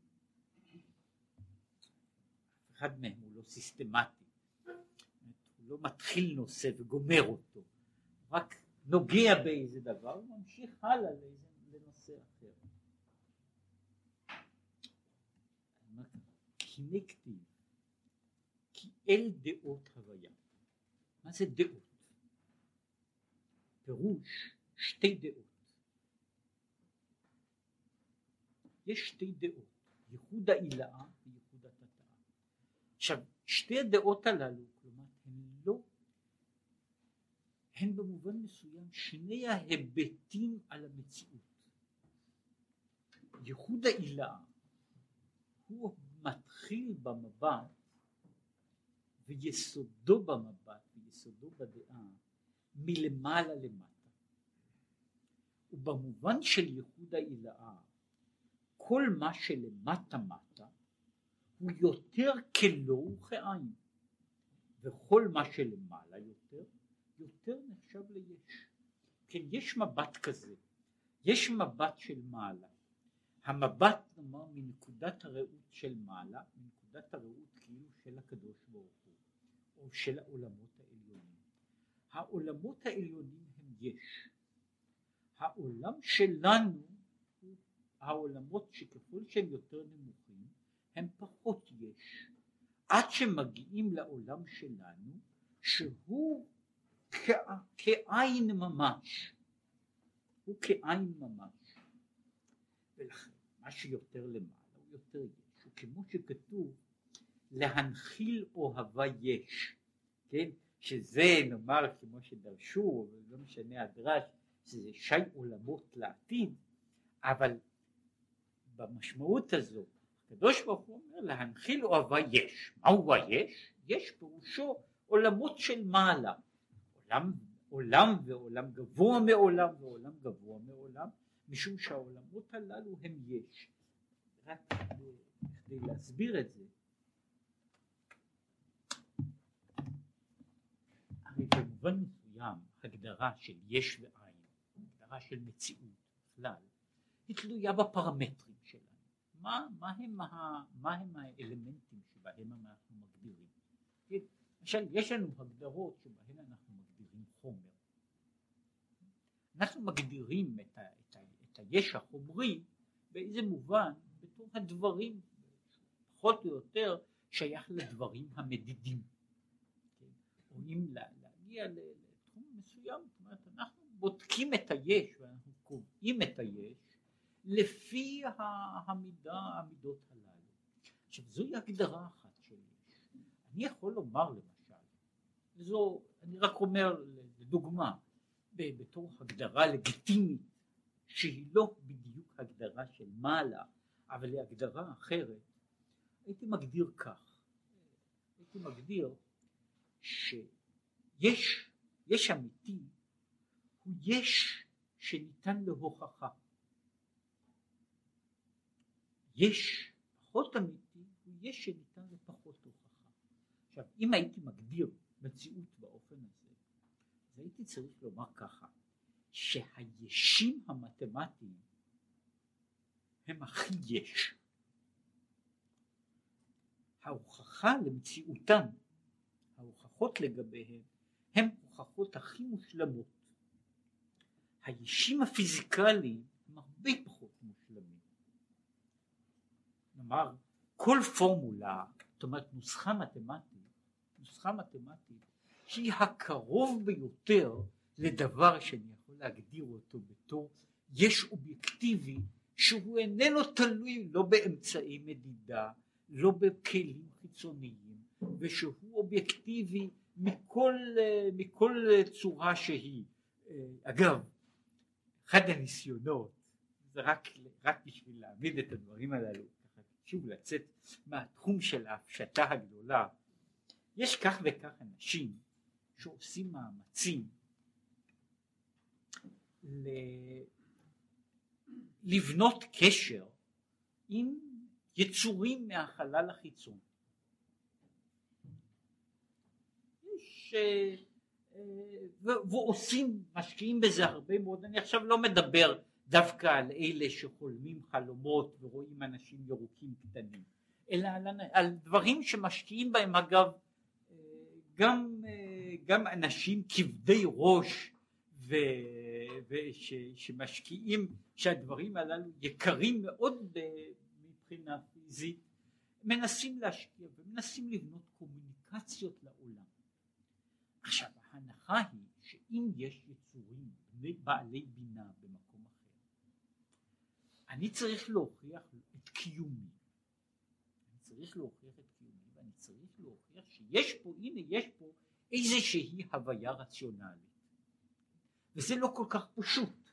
אחד מהם הוא לא סיסטמטי. לא מתחיל נושא וגומר אותו, רק נוגע באיזה דבר וממשיך הלאה לאיזה, לנושא אחר. הנה כתיב אל דעות הוויה. מה זה דעות? פירוש שתי דעות. יש שתי דעות, ייחוד העילאה. עכשיו, שתי הדעות הללו, כלומר, הן לא, הן במובן מסוים שני ההיבטים על המציאות. ייחוד העילאה הוא מתחיל במבט ויסודו במבט ויסודו בדעה מלמעלה למטה. ובמובן של ייחוד העילאה כל מה שלמטה מטה הוא יותר כלא וכעין וכל מה שלמעלה יותר יותר נחשב ליש. כן יש מבט כזה. יש מבט של מעלה. המבט נאמר מנקודת הראות של מעלה מנקודת הראות כאילו של הקדוש ברוך הוא או של העולמות העליונים. העולמות העליונים הם יש. העולם שלנו הוא העולמות שככל שהם יותר נמוכים הם פחות יש. עד שמגיעים לעולם שלנו שהוא כעין ממש. הוא כעין ממש. ולכן מה שיותר למעלה הוא יותר יש. וכמו שכתוב להנחיל אוהבה יש. כן? שזה נאמר כמו שדרשו ולא משנה הדרש שזה שי עולמות לעתיד. אבל במשמעות הזו הקדוש ברוך הוא אומר להנחיל אוהבה יש. מהו היש? יש? פירושו עולמות של מעלה. עולם, עולם ועולם גבוה מעולם ועולם גבוה מעולם משום שהעולמות הללו הם יש. רק כדי להסביר את זה הרי במובן מסוים הגדרה של יש ועין הגדרה של מציאות בכלל היא תלויה בפרמטרים שלנו מה, מה, הם, ה, מה הם האלמנטים שבהם אנחנו מגדירים? למשל יש לנו הגדרות שבהן אנחנו מגדירים חומר. אנחנו מגדירים את, ה, את, ה, את היש החומרי באיזה מובן? בתור הדברים פחות או יותר שייך לדברים המדידים. כן? או אם להגיע לתחום מסוים זאת אומרת אנחנו בודקים את היש ואנחנו קובעים את היש לפי המידה, המידות הללו. עכשיו זוהי הגדרה אחת של יש. אני יכול לומר למשל, זו, אני רק אומר לדוגמה, בתור הגדרה לגיטימית שהיא לא בדיוק הגדרה של מעלה אבל היא הגדרה אחרת הייתי מגדיר כך הייתי מגדיר שיש יש אמיתי הוא יש שניתן להוכחה יש פחות אמיתי הוא יש שניתן לפחות הוכחה עכשיו אם הייתי מגדיר מציאות באופן הזה אז הייתי צריך לומר ככה שהישים המתמטיים הם הכי יש. ההוכחה למציאותם, ההוכחות לגביהם, הם הוכחות הכי מושלמות. הישים הפיזיקליים הם הרבה פחות מושלמים. נאמר, כל פורמולה, זאת אומרת נוסחה מתמטית, נוסחה מתמטית שהיא הקרוב ביותר לדבר שאני יכול להגדיר אותו בתור יש אובייקטיבי שהוא איננו תלוי לא באמצעי מדידה, לא בכלים חיצוניים, ושהוא אובייקטיבי מכל, מכל צורה שהיא. אגב, אחד הניסיונות, זה רק, רק בשביל להבין את הדברים הללו, שוב לצאת מהתחום של ההפשטה הגדולה, יש כך וכך אנשים שעושים מאמצים לבנות קשר עם יצורים מהחלל החיצון. יש, אה, אה, ועושים, משקיעים בזה הרבה מאוד, אני עכשיו לא מדבר דווקא על אלה שחולמים חלומות ורואים אנשים ירוקים קטנים, אלא על, על דברים שמשקיעים בהם אגב אה, גם, גם אנשים כבדי ראש ו... ושמשקיעים שהדברים הללו יקרים מאוד מבחינה פיזית מנסים להשקיע ומנסים לבנות קומוניקציה אימפליקציות לעולם. עכשיו ההנחה היא שאם יש יצורים בעלי בינה במקום אני צריך להוכיח את קיומי. אני צריך להוכיח את קיומי ואני צריך להוכיח שיש פה, הנה יש פה איזושהי הוויה רציונלית. וזה לא כל כך פשוט.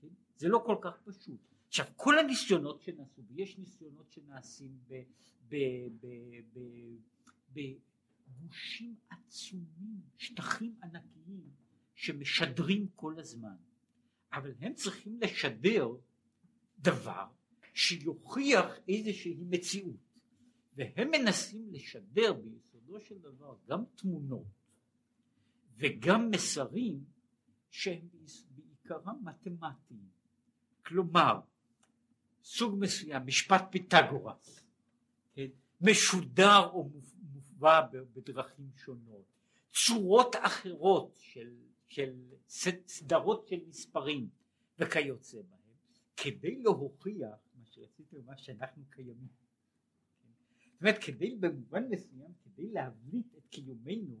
כן? זה לא כל כך פשוט. עכשיו כל הניסיונות שנעשו, ויש ניסיונות שנעשים בגושים עצומים, שטחים ענקיים שמשדרים כל הזמן, אבל הם צריכים לשדר דבר שיוכיח איזושהי מציאות, והם מנסים לשדר ביסודו של דבר גם תמונות וגם מסרים שהם בעיקרם מתמטיים. כלומר, סוג מסוים, משפט פיתגורס, כן, משודר או מובא בדרכים שונות, צורות אחרות של, של סדרות של מספרים וכיוצא בהם, כדי להוכיח מה שרציתי לומר שאנחנו קיימים. זאת אומרת, כדי במובן מסוים, כדי להבליט את קיומנו,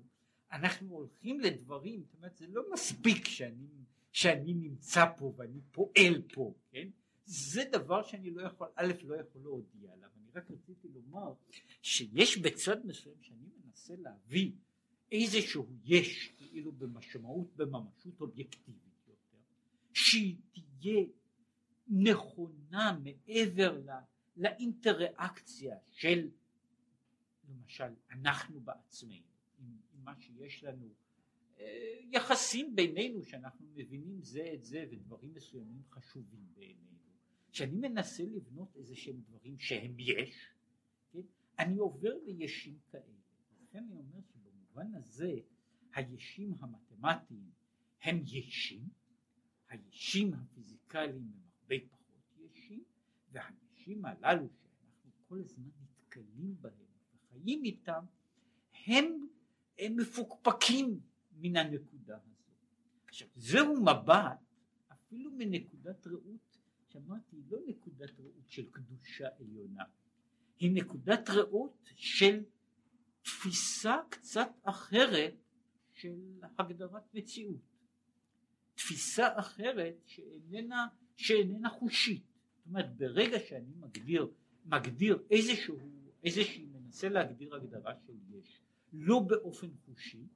אנחנו הולכים לדברים, זאת אומרת, זה לא מספיק שאני, שאני נמצא פה ואני פועל פה, כן? זה דבר שאני לא יכול, א', לא יכול להודיע עליו, אני רק רציתי לומר שיש בצד מסוים שאני מנסה להביא איזשהו יש, כאילו במשמעות, בממשות אובייקטיבית יותר, שהיא תהיה נכונה מעבר לה, לאינטראקציה של למשל אנחנו בעצמנו, עם, עם מה שיש לנו אה, יחסים בינינו שאנחנו מבינים זה את זה ודברים מסוימים חשובים בעינינו כשאני מנסה לבנות איזה שהם דברים שהם יש, כן? אני עובר לישים כאלה. לכן אני אומר שבמובן הזה הישים המתמטיים הם ישים, הישים הפיזיקליים הם הרבה פחות ישים, והישים הללו שאנחנו כל הזמן נתקלים בהם וחיים איתם, הם, הם מפוקפקים מן הנקודה הזו. עכשיו זהו מבט אפילו מנקודת ראות שאמרתי לא נקודת ראות של קדושה עליונה, היא נקודת ראות של תפיסה קצת אחרת של הגדרת מציאות. תפיסה אחרת שאיננה, שאיננה חושית. זאת אומרת ברגע שאני מגדיר, מגדיר איזשהו, איזושהי מנסה להגדיר הגדרה של יש, לא באופן חושי,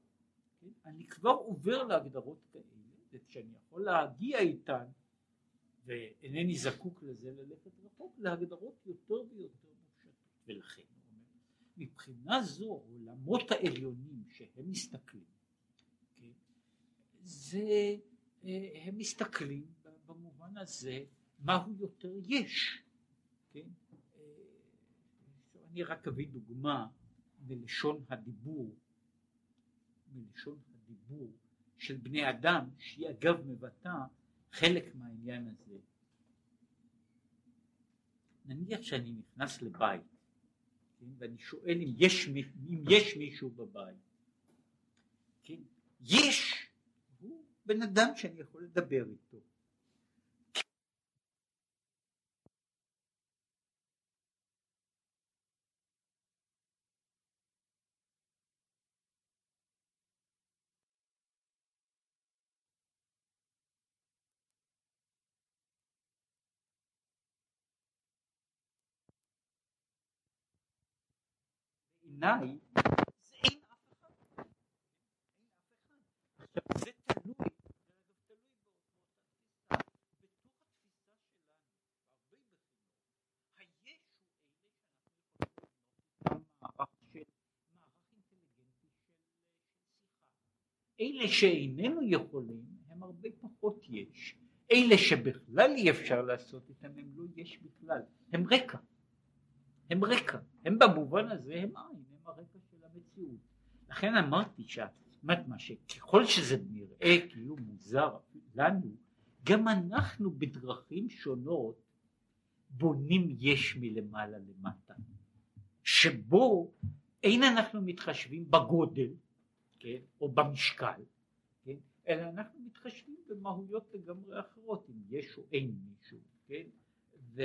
כן? אני כבר עובר להגדרות כאלה, וכשאני יכול להגיע איתן ואינני זקוק לזה ללכת רחוק להגדרות יותר ויותר מופשטות ולכן מבחינה זו העולמות העליונים שהם מסתכלים כן, זה אה, הם מסתכלים במובן הזה מהו יותר יש כן? אה, אני רק אביא דוגמה מלשון הדיבור מלשון הדיבור של בני אדם שהיא אגב מבטאה חלק מהעניין הזה. נניח שאני נכנס לבית כן, ואני שואל אם יש, אם יש מישהו בבית. כן, יש, הוא בן אדם שאני יכול לדבר איתו. בעיניי זה אין אף אחד. עכשיו זה תלוי, זה אגב תלוי באותה תפיסה. בתוך התפיסה שלנו, בהרבה בחינות, היש הוא אלה שאנחנו יכולים לבנות מערך של, מערך אינטליגנטי של, שיחה. אלה שאיננו יכולים הם הרבה פחות יש. אלה שבכלל אי אפשר לעשות איתם הם לא יש בכלל, הם רקע. הם רקע, הם במובן הזה הם עין, הם הרקע של המציאות. לכן אמרתי מה שככל שזה נראה כאילו מוזר לנו, גם אנחנו בדרכים שונות בונים יש מלמעלה למטה, שבו אין אנחנו מתחשבים בגודל, כן, או במשקל, כן, אלא אנחנו מתחשבים במהויות לגמרי אחרות, אם יש או אין מישהו, כן, ו...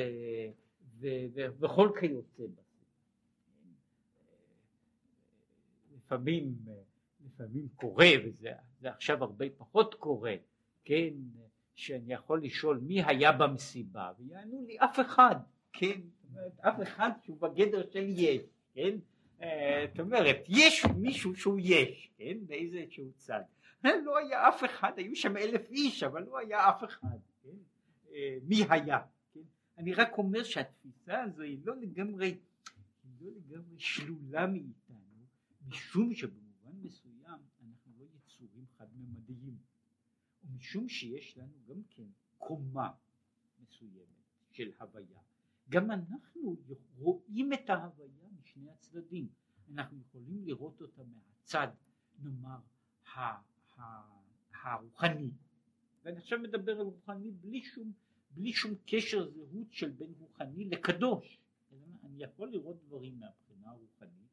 וכל כיוצא בזה. לפעמים, לפעמים קורה, וזה עכשיו הרבה פחות קורה, כן, שאני יכול לשאול מי היה במסיבה, ויענו לי אף אחד, כן, אף אחד שהוא בגדר של יש, כן, זאת אומרת, יש מישהו שהוא יש, כן, באיזה שהוא צד. לא היה אף אחד, היו שם אלף איש, אבל לא היה אף אחד, כן? מי היה? אני רק אומר שהתפיסה הזו היא לא לגמרי, היא לא לגמרי שלולה מאיתנו, משום שבמובן מסוים אנחנו לא יצורים חד-ממדיים, ומשום שיש לנו גם כן קומה מסוימת של הוויה, גם אנחנו רואים את ההוויה משני הצדדים, אנחנו יכולים לראות אותה מהצד, נאמר, הרוחני, ואני עכשיו מדבר על רוחני בלי שום, בלי שום קשר זהות של בין רוחני לקדוש, אני יכול לראות דברים מהבחינה הרוחנית,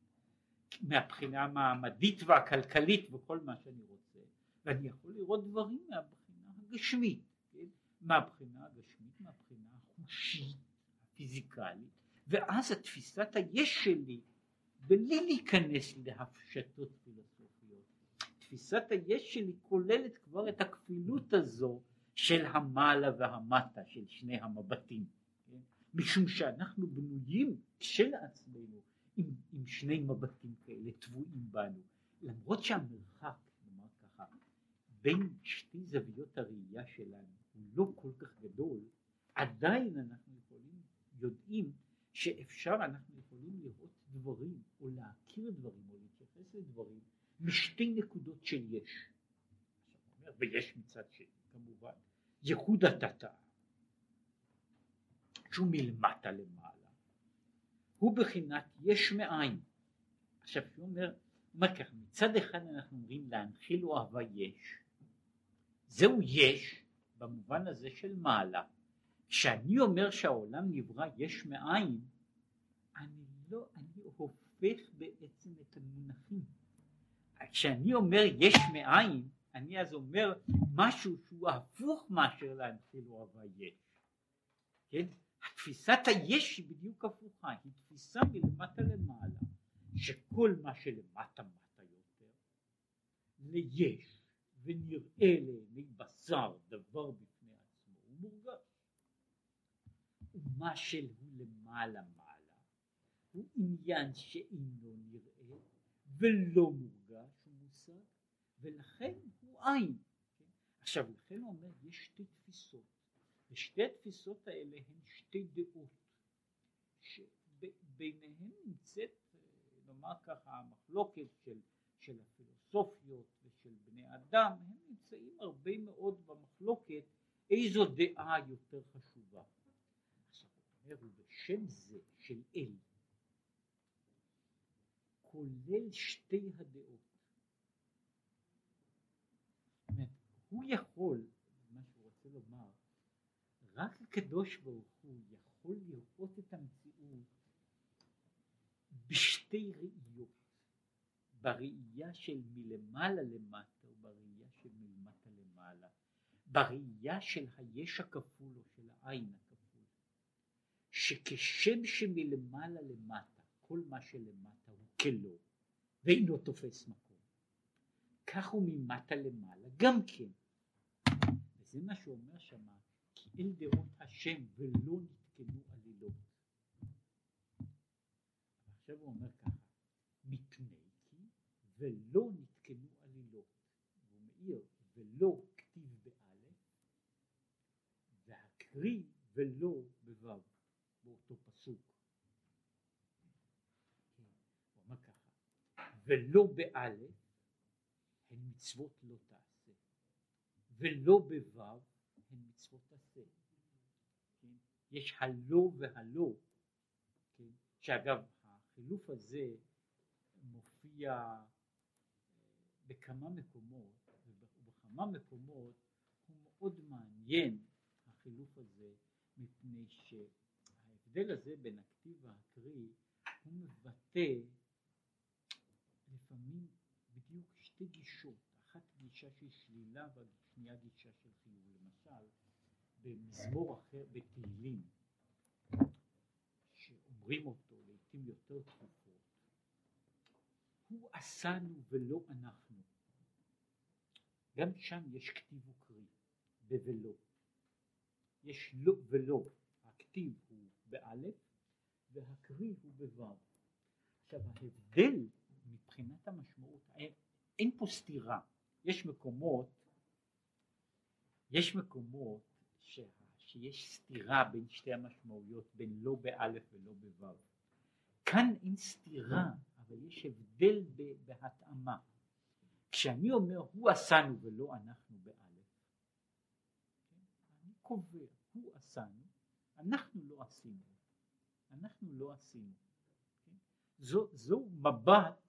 מהבחינה המעמדית והכלכלית וכל מה שאני רוצה, ואני יכול לראות דברים מהבחינה הגשמית, כן? מהבחינה הגשמית, מהבחינה החושית, הפיזיקלית, ואז התפיסת היש שלי, בלי להיכנס להפשטות פילוסופיות, תפיסת היש שלי כוללת כבר את הכפילות הזו של המעלה והמטה של שני המבטים, כן? משום שאנחנו בנויים כשלעצמנו עם, עם שני מבטים כאלה טבועים בנו, למרות שהמרחק, נאמר ככה, בין שתי זוויות הראייה שלנו הוא לא כל כך גדול, עדיין אנחנו יכולים, יודעים שאפשר, אנחנו יכולים לראות דברים או להכיר דברים או להתייחס לדברים משתי נקודות של יש. ויש מצד שני כמובן ייחוד התתא. שהוא מלמטה למעלה. הוא בחינת יש מאין. עכשיו הוא אומר, אומר ככה מצד אחד אנחנו אומרים להנחיל אוהבה יש. זהו יש במובן הזה של מעלה. כשאני אומר שהעולם נברא יש מאין אני לא, אני הופך בעצם את המונחים. כשאני אומר יש מאין, אני אז אומר משהו שהוא הפוך מאשר להנחיל אוהבה יש. כן? התפיסת היש היא בדיוק הפוכה, היא תפיסה מלמטה למעלה, שכל מה שלמטה מטה יותר, ליש ונראה לעיני בשר דבר בפני עצמו, הוא מורגש. ומה שהוא למעלה מעלה, הוא עניין שאינו נראה ולא מורגש הוא מושג ולכן כן? עכשיו לכן הוא אומר יש שתי תפיסות ושתי התפיסות האלה הן שתי דעות שביניהן נמצאת נאמר ככה המחלוקת של, של הפילוסופיות ושל בני אדם הם נמצאים הרבה מאוד במחלוקת איזו דעה יותר חשובה. עכשיו הוא אומר ובשם זה של אל כולל שתי הדעות. אומרת, הוא יכול, מה שהוא רוצה לומר, רק הקדוש ברוך הוא יכול לראות את המציאות בשתי ראיות, בראייה של מלמעלה למטה ובראייה של מלמטה למעלה, בראייה של היש הכפול או של העין הכפול, שכשם שמלמעלה למטה כל מה שלמטה הוא כלא ואינו תופס מקום. כך הוא ממטה למעלה גם כן. וזה מה שאומר שמה, כי אל דעות השם ולא נתקנו עלילות. עכשיו הוא אומר ככה, מפני כי ולא נתקנו עלילות. הוא מעיר ולא כתיב באלף והקרי ולא בו' באותו פסוק. ולא באלף מצוות לא תעשה ולא בו' הן מצוות עשה. כן? יש הלא והלא, כן? שאגב החילוף הזה מופיע אה, בכמה מקומות ובכמה מקומות הוא מאוד מעניין החילוף הזה מפני שההבדל הזה בין הכתיב והקריא הוא מבטא לפעמים בדיוק שתי גישות, גישה של שלילה והשנייה גישה של חיוב. למשל, במזמור אחר, בתהילים, שאומרים אותו לעיתים יותר תכופות, הוא עשנו ולא אנחנו. גם שם יש כתיב וקריא, בבלא. יש לא ולא, הכתיב הוא באלף והקריא הוא בוו. עכשיו ההבדל מבחינת המשמעות, אין פה סתירה, יש מקומות, יש מקומות שה, שיש סתירה בין שתי המשמעויות, בין לא באלף ולא בוו. כאן אין סתירה, אבל יש הבדל בהתאמה. כשאני אומר הוא עשנו ולא אנחנו באלף? אני קובע, הוא עשנו, אנחנו לא עשינו, אנחנו לא עשינו. כן? זו, זו מבט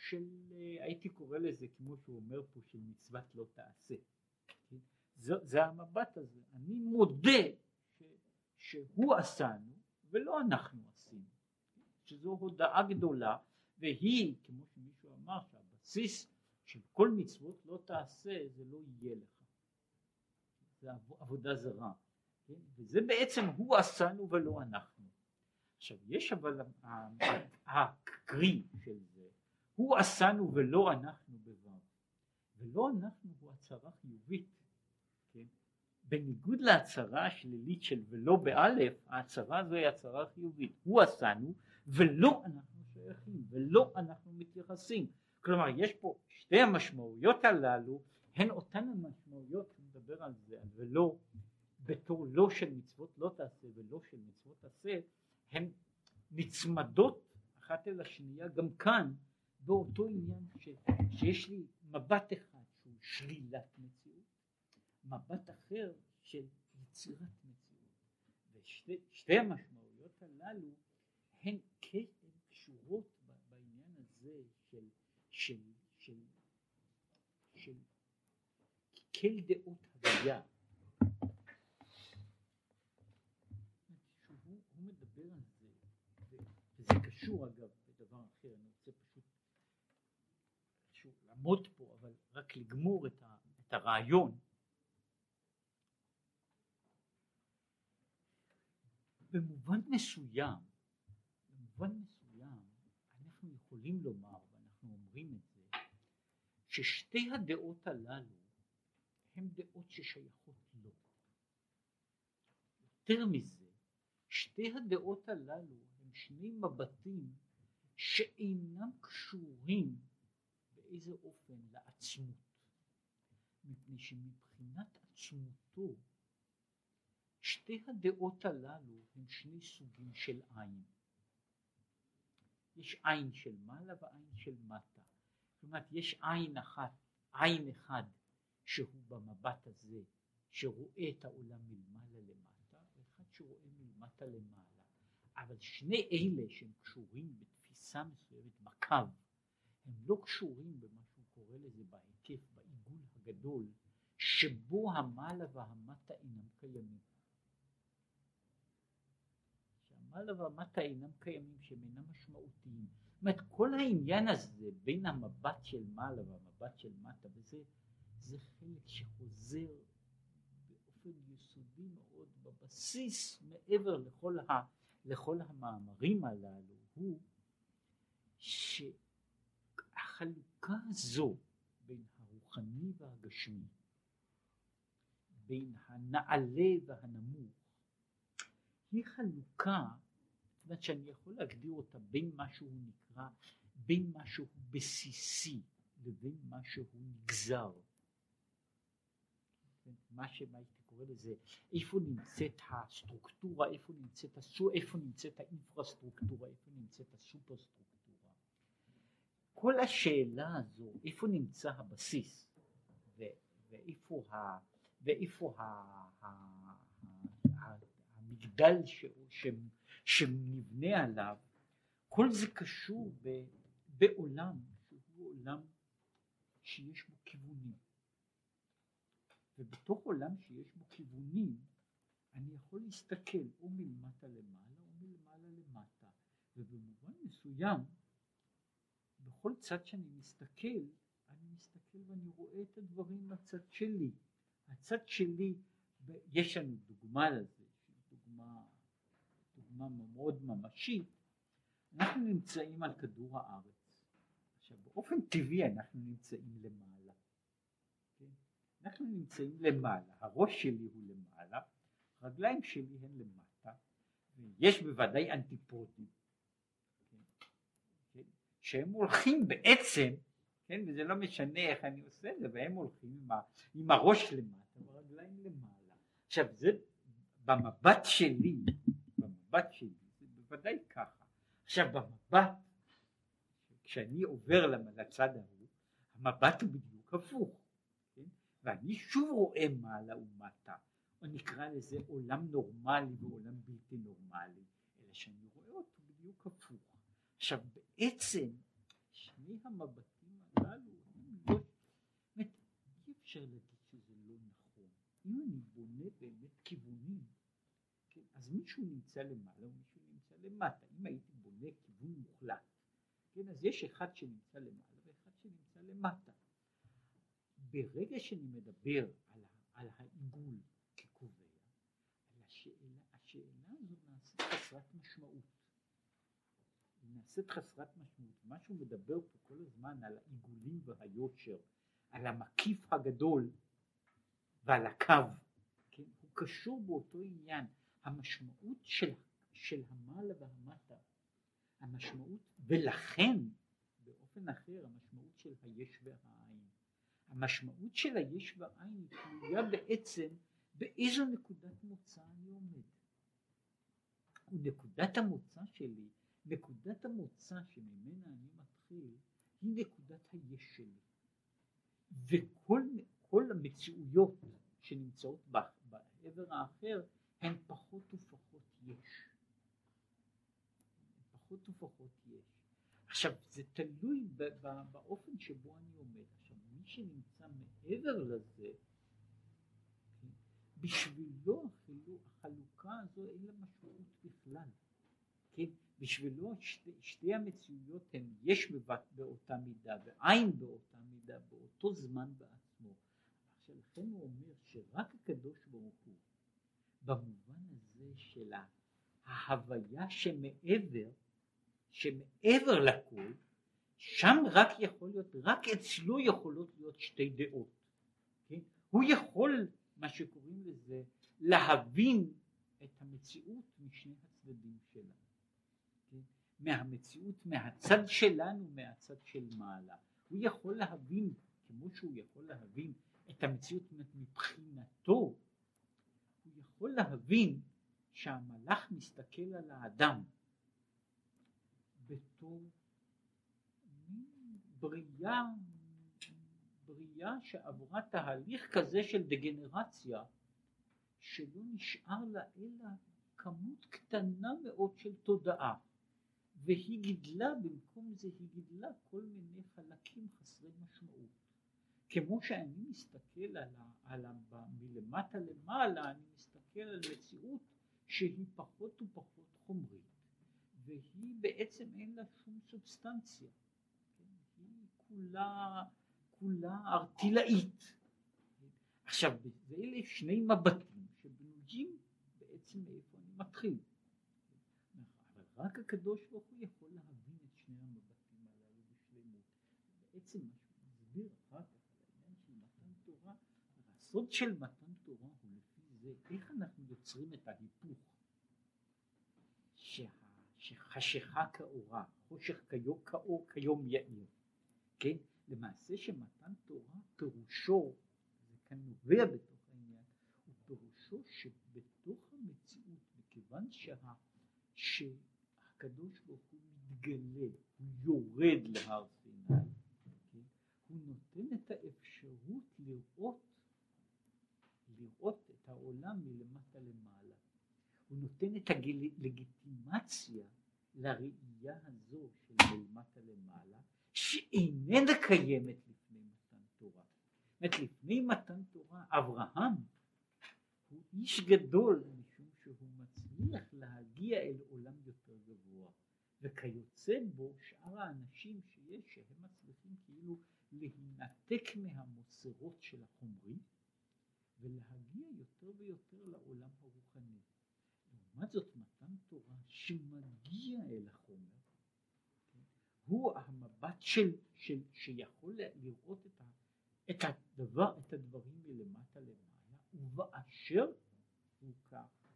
של, הייתי קורא לזה כמו שהוא אומר פה, של מצוות לא תעשה. כן? זו, זה המבט הזה, אני מודה ש, שהוא עשנו ולא אנחנו עשינו, שזו הודעה גדולה והיא, כמו שמישהו אמר, שהבסיס של כל מצוות לא תעשה זה לא יהיה לך, זה עבודה זרה, כן? וזה בעצם הוא עשנו ולא אנחנו. עכשיו יש אבל הקרי של זה, הוא עשנו ולא אנחנו בו', ולא אנחנו הוא הצהרה חיובית, כן? בניגוד להצהרה השלילית של ולא באלף, ההצהרה הזו היא הצהרה חיובית, הוא עשנו ולא אנחנו שייכים ולא אנחנו מתייחסים, כלומר יש פה שתי המשמעויות הללו הן אותן המשמעויות שהוא מדבר על זה ולא בתור לא של מצוות לא תעשה ולא של מצוות עשה הן נצמדות אחת אל השנייה גם כאן באותו עניין ש, שיש לי מבט אחד שהוא שלילת מציאות מבט אחר של יצירת מציאות. ושתי המשמעויות הללו הן קשורות בעניין הזה של, של, של, של כל דעות הוויה. הוא מדבר על זה וזה קשור אגב בדבר אחר אני רוצה פשוט שוב לעמוד פה אבל רק לגמור את, ה, את הרעיון במובן מסוים במובן מסוים אנחנו יכולים לומר ואנחנו אומרים את זה ששתי הדעות הללו הן דעות ששייכות לו. יותר מזה, שתי הדעות הללו הם שני מבטים שאינם קשורים באיזה אופן לעצמות. מפני שמבחינת עצמותו שתי הדעות הללו הם שני סוגים של עין. יש עין של מעלה ועין של מטה. זאת אומרת יש עין אחת, עין אחד שהוא במבט הזה שרואה את העולם מלמעלה למטה ואחד שרואה מלמטה למעלה אבל שני אלה שהם קשורים בתפיסה מסוימת בקו הם לא קשורים במה שהוא קורא לזה בהיקף בעיגול הגדול שבו המעלה והמטה אינם קיימים. שהמעלה והמטה אינם קיימים שהם אינם משמעותיים. זאת אומרת כל העניין הזה בין המבט של מעלה והמבט של מטה וזה זה חלק שחוזר באופן יסודי מאוד בבסיס מעבר לכל, ה, לכל המאמרים הללו הוא שהחלוקה הזו בין הרוחני והגשמי בין הנעלה והנמוך היא חלוקה זאת אומרת שאני יכול להגדיר אותה בין מה שהוא נקרא בין מה שהוא בסיסי לבין מה שהוא נגזר מה שהייתי קורא לזה, איפה נמצאת הסטרוקטורה, איפה נמצאת, הסו, איפה נמצאת האינפרסטרוקטורה, איפה נמצאת הסופרסטרוקטורה. כל השאלה הזו, איפה נמצא הבסיס, ואיפה, ואיפה המגדל שנבנה עליו, כל זה קשור בעולם שהוא עולם שיש בו כיוונים. ובתוך עולם שיש בו כיוונים אני יכול להסתכל או מלמטה למעלה או מלמעלה למטה ובמובן מסוים בכל צד שאני מסתכל אני מסתכל ואני רואה את הדברים מהצד שלי הצד שלי יש לנו דוגמה לזה דוגמה, דוגמה מאוד ממשית אנחנו נמצאים על כדור הארץ עכשיו באופן טבעי אנחנו נמצאים למעלה, כן? אנחנו נמצאים למעלה, הראש שלי הוא למעלה, הרגליים שלי הן למטה, ויש בוודאי אנטיפודים? שהם הולכים בעצם, כן, וזה לא משנה איך אני עושה את זה, והם הולכים עם, ה, עם הראש למטה והרגליים למעלה. עכשיו זה במבט שלי, במבט שלי, זה בוודאי ככה. עכשיו במבט, כשאני עובר לצד ההוא, המבט הוא בדיוק הפוך, כן? ואני שוב רואה מעלה ומטה, או נקרא לזה עולם נורמלי ועולם בלתי נורמלי, אלא שאני רואה אותו בדיוק הפוך. עכשיו בעצם שני המבטים הללו הם לא, באמת אי אפשר להגיד שזה לא נכון. אם אני בונה באמת כיוונים, כן, אז מישהו נמצא למעלה ומישהו נמצא למטה. אם הייתי בונה כיוון מוחלט, כן, אז יש אחד שנמצא למעלה ואחד שנמצא למטה. ברגע שאני מדבר על, על העיגול כקובע, השאלה, השאלה הזו נעשית חסרת משמעות. נעשית חסרת משמעות. מה שהוא מדבר פה כל הזמן על העיגולים והיושר, על המקיף הגדול ועל הקו, כן? הוא קשור באותו עניין. המשמעות של, של המעלה והמטה, המשמעות, ולכן באופן אחר המשמעות של היש והעין. המשמעות של היש והעין היא תלויה בעצם באיזו נקודת מוצא אני עומד. ונקודת המוצא שלי, נקודת המוצא שממנה אני מתחיל, היא נקודת היש שלי. וכל המציאויות שנמצאות בעבר האחר הן פחות ופחות יש. פחות ופחות יש. עכשיו זה תלוי באופן שבו אני עומד. עכשיו מי שנמצא מעבר לזה, בשבילו החלוקה הזו אין לה משמעות בכלל. כן? בשבילו שתי, שתי המציאויות הן יש באותה מידה ועין באותה מידה באותו זמן בעצמו. עכשיו לכן הוא אומר שרק הקדוש ברוך הוא במובן הזה של ההוויה שמעבר, שמעבר לכל, שם רק יכול להיות, רק אצלו יכולות להיות שתי דעות. כן? הוא יכול, מה שקוראים לזה, להבין את המציאות משני הצדדים שלה. מהמציאות מהצד שלנו, מהצד של מעלה. הוא יכול להבין, כמו שהוא יכול להבין את המציאות מבחינתו, יכול להבין שהמלאך מסתכל על האדם בתור בריאה, בריאה שעברה תהליך כזה של דגנרציה שלא נשאר לה אלא כמות קטנה מאוד של תודעה והיא גידלה במקום זה היא גידלה כל מיני חלקים חסרי משמעות. כמו שאני מסתכל על ה, על ה, מלמטה למעלה אני מסתכל על מציאות שהיא פחות ופחות חומרית. והיא בעצם אין לה שום סובסטנציה. כן? היא כולה כולה ארטילאית. עכשיו ואלה שני מבטים שבנוגעים בעצם מאיפה אני מתחיל רק הקדוש ברוך הוא יכול להבין את שני המבטים הללו בשלמות בעצם מה שהוא מסביר אחר כך הסוד של מתן תורה הוא לפי זה איך אנחנו יוצרים את ההיפוך שה, שחשיכה כאורה, חושך כיום, כאור כיום יאיר, כן? למעשה שמתן תורה פירושו, זה כאן נובע בתוך העניין, הוא פירושו שבתוך המציאות, מכיוון שה, שהקדוש ברוך הוא מתגלה, הוא יורד להר סיני, כן? הוא נותן את האפשרות לראות לראות את העולם מלמטה למעלה. הוא נותן את הלגיטימציה לראייה הזו של מלמטה למעלה, שאיננה קיימת לפני מתן תורה. זאת אומרת, לפני מתן תורה, אברהם הוא איש גדול משום שהוא מצליח להגיע אל עולם יותר וכיוצא בו שאר האנשים שיש, שהם מצליחים כאילו להינתק מהמוסרות של החומרי, ולהגיע יותר ויותר לעולם הרוחני. לעומת זאת מתן תורה שמגיע אל החומר, הוא המבט של, של שיכול לראות את, ה, את הדבר, את הדברים מלמטה למעלה, ובאשר הוא כך,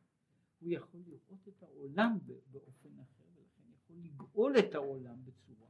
הוא יכול לראות את העולם באופן אחר, יכול לגאול את העולם בצורה